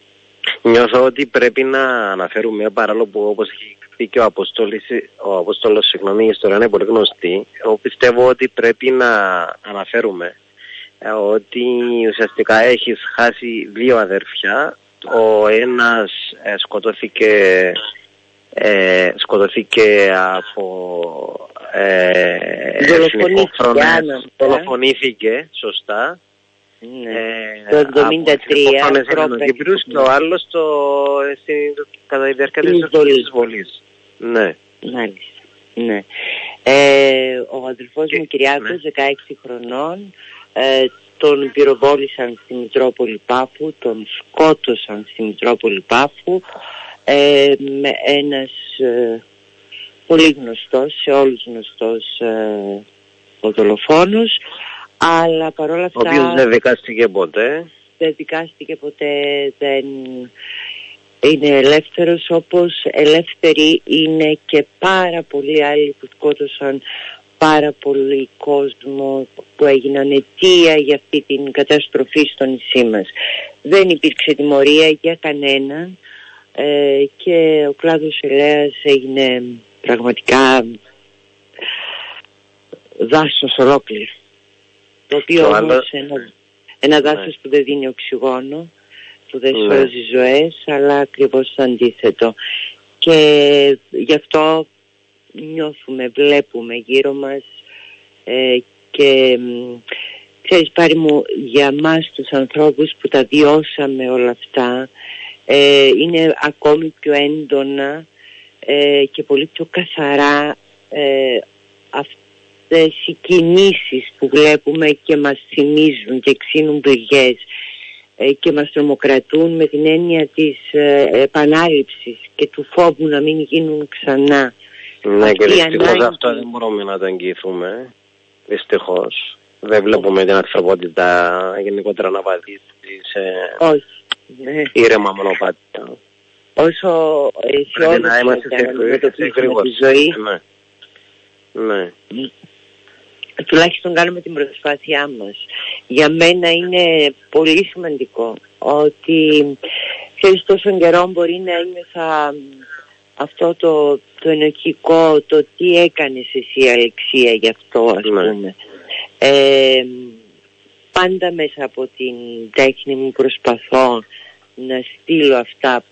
Νιώθω ότι πρέπει να αναφέρουμε παρόλο που όπως έχει πει και ο Αποστόλης, ο Αποστόλος, συγγνώμη, η ιστορία είναι πολύ γνωστή. Εγώ πιστεύω ότι πρέπει να αναφέρουμε ε, ότι ουσιαστικά έχεις χάσει δύο αδέρφια. Ο ένας ε, σκοτώθηκε, ε, σκοτώθηκε από ε, Δολοφονήθηκε, εθνικόφρονες. Άννα, ε. Δολοφονήθηκε, σωστά. Ναι. Ε, Το από 73 εθνικόφρονες πρώτα Ελληνοκύπριους και ο άλλος το, στην, κατά τη διάρκεια της Στην εισβολής. εισβολή. εισβολής. Ναι. Μάλιστα. Ναι. Ε, ο αδελφός Και- μου Κυριάκος, ναι. 16 χρονών, ε, τον πυροβόλησαν στη Μητρόπολη Πάφου, τον σκότωσαν στη Μητρόπολη Πάφου ε, με ένας ε, πολύ γνωστός, σε όλους γνωστός ε, ο δολοφόνος, αλλά παρόλα Ο οποίος αυτά δεν δικάστηκε ποτέ. δεν δικάστηκε ποτέ, δεν... είναι ελεύθερος όπως ελεύθεροι είναι και πάρα πολλοί άλλοι που σκότωσαν πάρα πολύ κόσμο που έγιναν αιτία για αυτή την καταστροφή στο νησί μας. Δεν υπήρξε τιμωρία για κανέναν ε, και ο κλάδος ελέας έγινε πραγματικά δάσος ολόκληρος. Το οποίος Το όμως άλλο- ένα, ένα δάσος που δεν δίνει οξυγόνο, που δεν Ναι. σώζει ζωές, αλλά ακριβώς το αντίθετο. Και γι' αυτό νιώθουμε, βλέπουμε γύρω μας ε, και μ, ξέρεις πάρει μου για μας τους ανθρώπους που τα βιώσαμε όλα αυτά ε, είναι ακόμη πιο έντονα ε, και πολύ πιο καθαρά ε, αυτές οι κινήσεις που βλέπουμε και μας θυμίζουν και ξύνουν πληγές ε, και μας τρομοκρατούν με την έννοια της ε, επανάληψης και του φόβου να μην γίνουν ξανά. Ναι, Αυτή και η δυστυχώς ανάγκη- αυτό δεν μπορούμε να το εγγυηθούμε. Δυστυχώς. Δεν βλέπουμε την ανθρωπότητα γενικότερα να πατήσει σε Όχι. Ναι. ήρεμα μονοπάτια. Όσο Πρέπει να αισιόδοξα είμαστε και σε να αντιμετωπίσουμε γρήγορη. τη ζωή, Ναι. Ναι. Τουλάχιστον κάνουμε την προσπάθειά μας. Για μένα είναι πολύ σημαντικό ότι ξέρεις τόσο καιρό μπορεί να ένιωθα αυτό το, το ενοχικό, το τι έκανες εσύ Αλεξία γι' αυτό ας Ναι. πούμε. Ε, πάντα μέσα από την τέχνη μου προσπαθώ να στείλω αυτά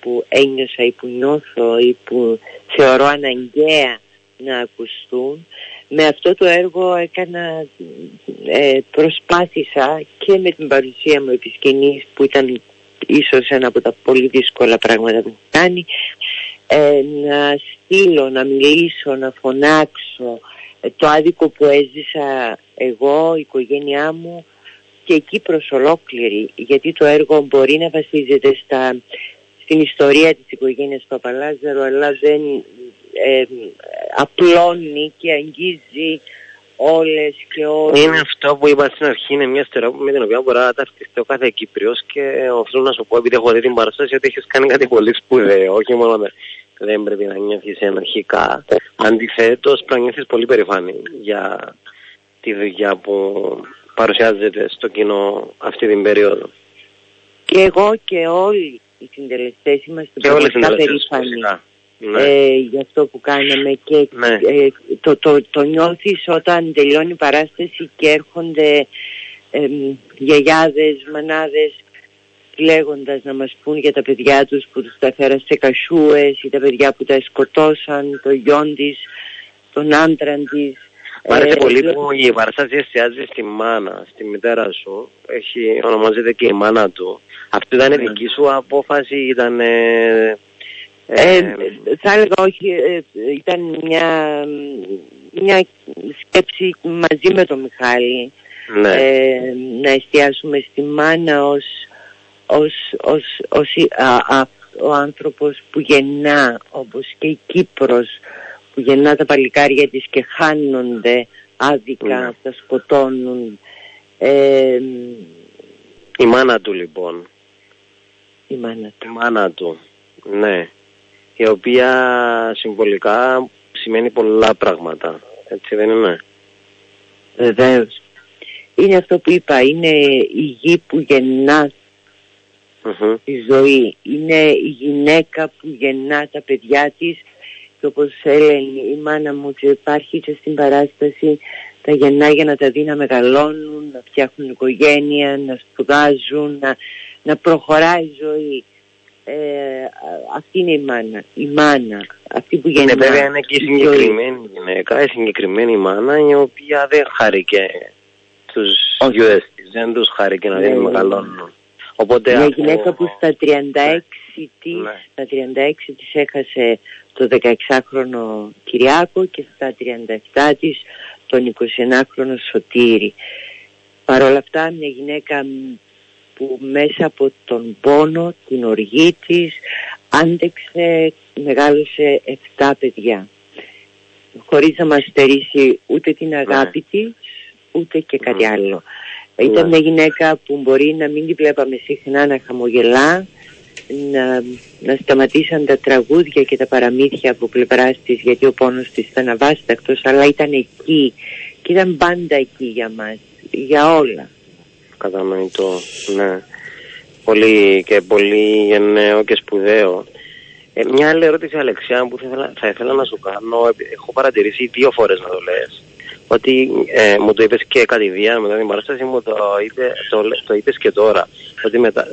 που ένιωσα ή που νιώθω ή που θεωρώ αναγκαία να ακουστούν. Με αυτό το έργο έκανα, ε, προσπάθησα και με την παρουσία μου επί σκηνής, που ήταν ίσως ένα από τα πολύ δύσκολα πράγματα που έχω κάνει ε, να στείλω, να μιλήσω, να φωνάξω ε, το άδικο που έζησα εγώ, η οικογένειά μου και η Κύπρος ολόκληρη γιατί το έργο μπορεί να βασίζεται στα, στην ιστορία της οικογένειας Παπαλάζαρου αλλά δεν ε, απλώνει και αγγίζει όλες και όλους. Είναι αυτό που είπα στην αρχή, είναι μια στερεά με την οποία μπορεί να ταυτιστεί ο κάθε Κύπριος και οφείλω να σου πω επειδή έχω δει την παράσταση ότι έχεις κάνει κάτι πολύ σπουδαίο, όχι μόνο με- δεν πρέπει να νιώθεις ενοχικά. Αντιθέτως πρέπει να νιώθεις πολύ περηφάνη για τη δουλειά που παρουσιάζεται στο κοινό αυτή την περίοδο. Και εγώ και όλοι οι συντελεστές είμαστε Και όλες οι πραγματικά συντελεστές, περήφανοι. φυσικά. Ναι. ε, για αυτό που κάναμε και Ναι. ε, το, το, το νιώθεις όταν τελειώνει η παράσταση και έρχονται ε, γιαγιάδες, μανάδες λέγοντας να μας πούν για τα παιδιά τους που τους τα φέραν σε κασούες ή τα παιδιά που τα σκοτώσαν, το γιον της, τον άντρα της. Μ' άρεσε Ε, πολύ βλέπω- που η παράσταση εστιάζει στη μάνα, στη μητέρα σου. Έχει, ονομάζεται και η μάνα του. Αυτή ήταν η Ναι. δική σου απόφαση, ήταν... Ε, Ε, ε, θα έλεγα όχι, ε, ήταν μια, μια σκέψη μαζί με τον Μιχάλη ναι. ε, να εστιάσουμε στη μάνα ως, ως, ως, ως η- α, α, ο άνθρωπος που γεννά όπως και η Κύπρος που γεννά τα παλικάρια της και χάνονται άδικα, Ναι. τα σκοτώνουν ε, Η μάνα του λοιπόν. η μάνα Η μάνα του. Ναι. Η οποία συμβολικά σημαίνει πολλά πράγματα. Έτσι δεν είναι; Βεβαίως. Είναι αυτό που είπα, είναι η γη που γεννά Μμμ. τη ζωή. Είναι η γυναίκα που γεννά τα παιδιά της και όπως έλεγε η μάνα μου και υπάρχει και στην παράσταση τα γεννά για να τα δει να μεγαλώνουν, να φτιάχνουν οικογένεια, να σπουδάζουν, να, να προχωράει η ζωή. Ε, α- αυτή είναι η μάνα. Η μάνα. Αυτή που γεννά. Είναι βέβαια είναι και η τη ζωή. συγκεκριμένη γυναίκα, η συγκεκριμένη μάνα η οποία δεν χάρηκε τους Όχι. γιούδες της, δεν τους χάρηκε να Ναι, δίνουν ναι. μεγαλώνουν. Οπότε Μια από- γυναίκα που στα 36 της, Ναι. στα 36 της έχασε το 16χρονο Κυριάκο και στα 37 της τον 21χρονο Σωτήρη. Παρ' όλα αυτά μια γυναίκα μ, που μέσα από τον πόνο, την οργή της, άντεξε, μεγάλωσε 7 παιδιά. Χωρίς να μας στερήσει ούτε την αγάπη της, ούτε και κάτι Μμμ. άλλο. Ήταν Ναι. μια γυναίκα που μπορεί να μην τη βλέπαμε συχνά να χαμογελά, να, να σταματήσαν τα τραγούδια και τα παραμύθια από πλευράς της, γιατί ο πόνος της ήταν αβάστακτος, αλλά ήταν εκεί και ήταν πάντα εκεί για μας, για όλα. Κατανοητό, ναι. Πολύ και πολύ γενναίο και σπουδαίο. Ε, μια άλλη ερώτηση, Αλεξιά, που θα ήθελα, θα ήθελα να σου κάνω. επει- Έχω παρατηρήσει δύο φορές να το λες. Ότι ε, μου το είπες και κατηδίαν μετά την παράσταση, μου το, είπε, το, λέ- το είπες και τώρα. Ότι μετά,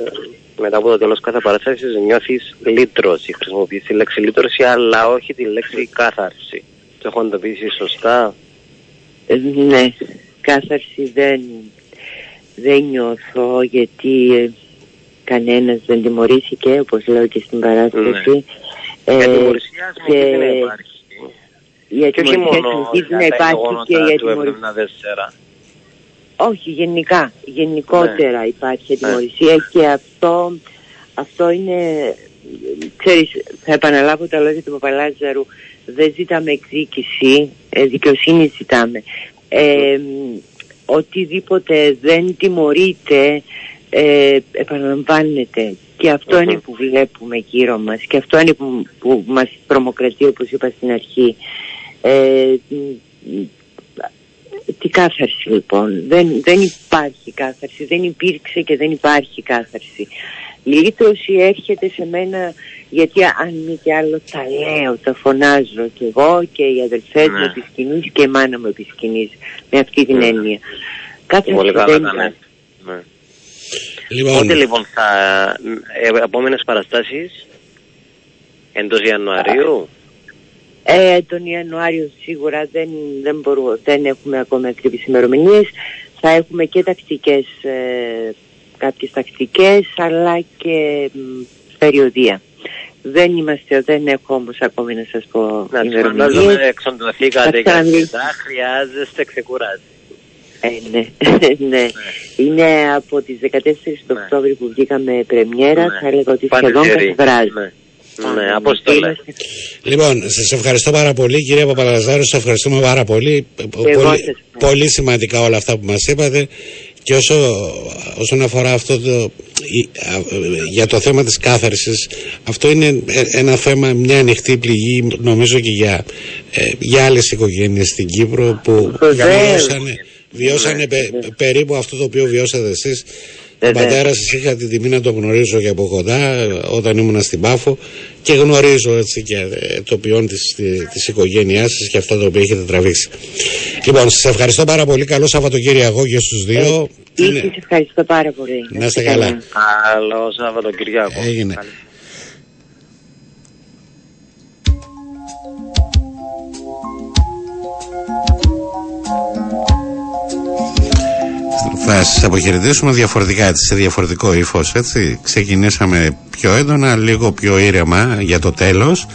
μετά από το τέλος κάθε παράστασης νιώθεις λύτρωση. Χρησιμοποιείς τη λέξη λύτρωση, αλλά όχι τη λέξη κάθαρση. Το έχω εντοπίσει σωστά; Ε, ναι, κάθαρση δεν, δεν νιώθω γιατί ε, κανένας δεν τιμωρήθηκε όπως λέω και στην παράσταση. Ναι. Ε, Για τιμωρησία και συνεχίζει να υπάρχει; η Και όχι ατιμωρησία μόνο συνεχίζει για να τα υπάρχει και γεγονότα η του ατιμωρησία. 74. Όχι, γενικά. Γενικότερα Ναι. υπάρχει ατιμορρησία και αυτό, αυτό είναι, ξέρεις, θα επαναλάβω τα λόγια του Παπαλάζαρου, δεν ζητάμε εκδίκηση, ε, δικαιοσύνη ζητάμε. Ε, οτιδήποτε δεν τιμωρείται, ε, επαναλαμβάνεται. Και αυτό είναι που βλέπουμε γύρω μας και αυτό είναι που, που μας τρομοκρατεί όπως είπα στην αρχή. Ε, τι κάθαρση λοιπόν. Δεν, δεν υπάρχει κάθαρση. Δεν υπήρξε και δεν υπάρχει κάθαρση. Η λύτρωση έρχεται σε μένα γιατί αν μη τι άλλο τα λέω, τα φωνάζω και εγώ και οι αδελφές μου Ναι. επί σκηνής και η μάνα μου επί σκηνής, με αυτή την έννοια. Κάθαρση Πολύ καλά δεν τα υπάρχει. ναι. ναι. Λοιπόν, Πότε λοιπόν θα... Ε, επόμενες παραστάσεις εντός Ιανουαρίου. Ε, τον Ιανουάριο σίγουρα δεν, δεν, μπορούμε, δεν έχουμε ακόμα ακριβείς ημερομηνίες. Θα έχουμε και τακτικές, ε, κάποιες τακτικές αλλά και μ, περιοδία. Δεν είμαστε, δεν έχω όμως ακόμη να σας πω Να τις ημερομηνίες. φαντάζομαι εξοντωθήκατε Θα και ξαναμιλήσω. αρκετά, χρειάζεστε ξεκουράσει. Ε, (laughs) ναι, ναι. Είναι από τις 14 του Οκτώβρη που βγήκαμε πρεμιέρα, Ναι. θα έλεγα ότι σχεδόν Πανηγύρι. κάθε βράδυ. Ναι, ναι Απόστολε. Λοιπόν, σας ευχαριστώ πάρα πολύ, κυρία Παπαλαζάρου. Σας ευχαριστούμε πάρα πολύ. εγώ πολύ, σας ευχαριστώ. πολύ σημαντικά όλα αυτά που μας είπατε. Και όσο, όσον αφορά αυτό το, η- α, ε, για το θέμα της κάθαρσης, αυτό είναι ε, ένα θέμα, μια ανοιχτή πληγή νομίζω και για, ε, για άλλες οικογένειες στην Κύπρο που Βεβαίως. βιώσανε, βιώσανε πε- περίπου αυτό το οποίο βιώσατε εσείς. Τον Βεβαίως. πατέρας σας είχα την τιμή να τον γνωρίζω και από κοντά ε, όταν ήμουν στην Πάφο και γνωρίζω έτσι και ε, το ποιόν της, τη- της οικογένειάς σας και αυτά τα οποία έχετε τραβήξει. Λοιπόν, σας ευχαριστώ πάρα πολύ. Καλό Σαββατοκύριακο και στους δύο. Ή Είναι- σας ευχαριστώ πάρα πολύ. Να είστε καλά. Καλό Σαββατοκυριακό. Έγινε. Θα σας αποχαιρετήσουμε διαφορετικά, έτσι, σε διαφορετικό ύφος. Ξεκινήσαμε πιο έντονα, λίγο πιο ήρεμα για το τέλος.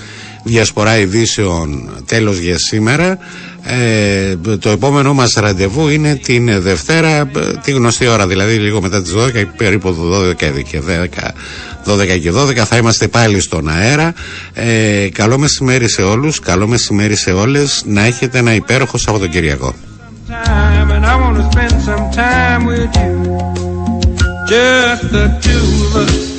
Διασπορά ειδήσεων τέλος για σήμερα. Ε, το επόμενό μας ραντεβού είναι την Δευτέρα, ε, τη γνωστή ώρα, δηλαδή λίγο μετά τις 12, περίπου 12 και 10, 12 και 12 θα είμαστε πάλι στον αέρα. Ε, καλό μεσημέρι σε όλους, καλό μεσημέρι σε όλες, να έχετε ένα υπέροχο Σαββατοκυριακό. Time and I want to spend some time with you. Just the two of us.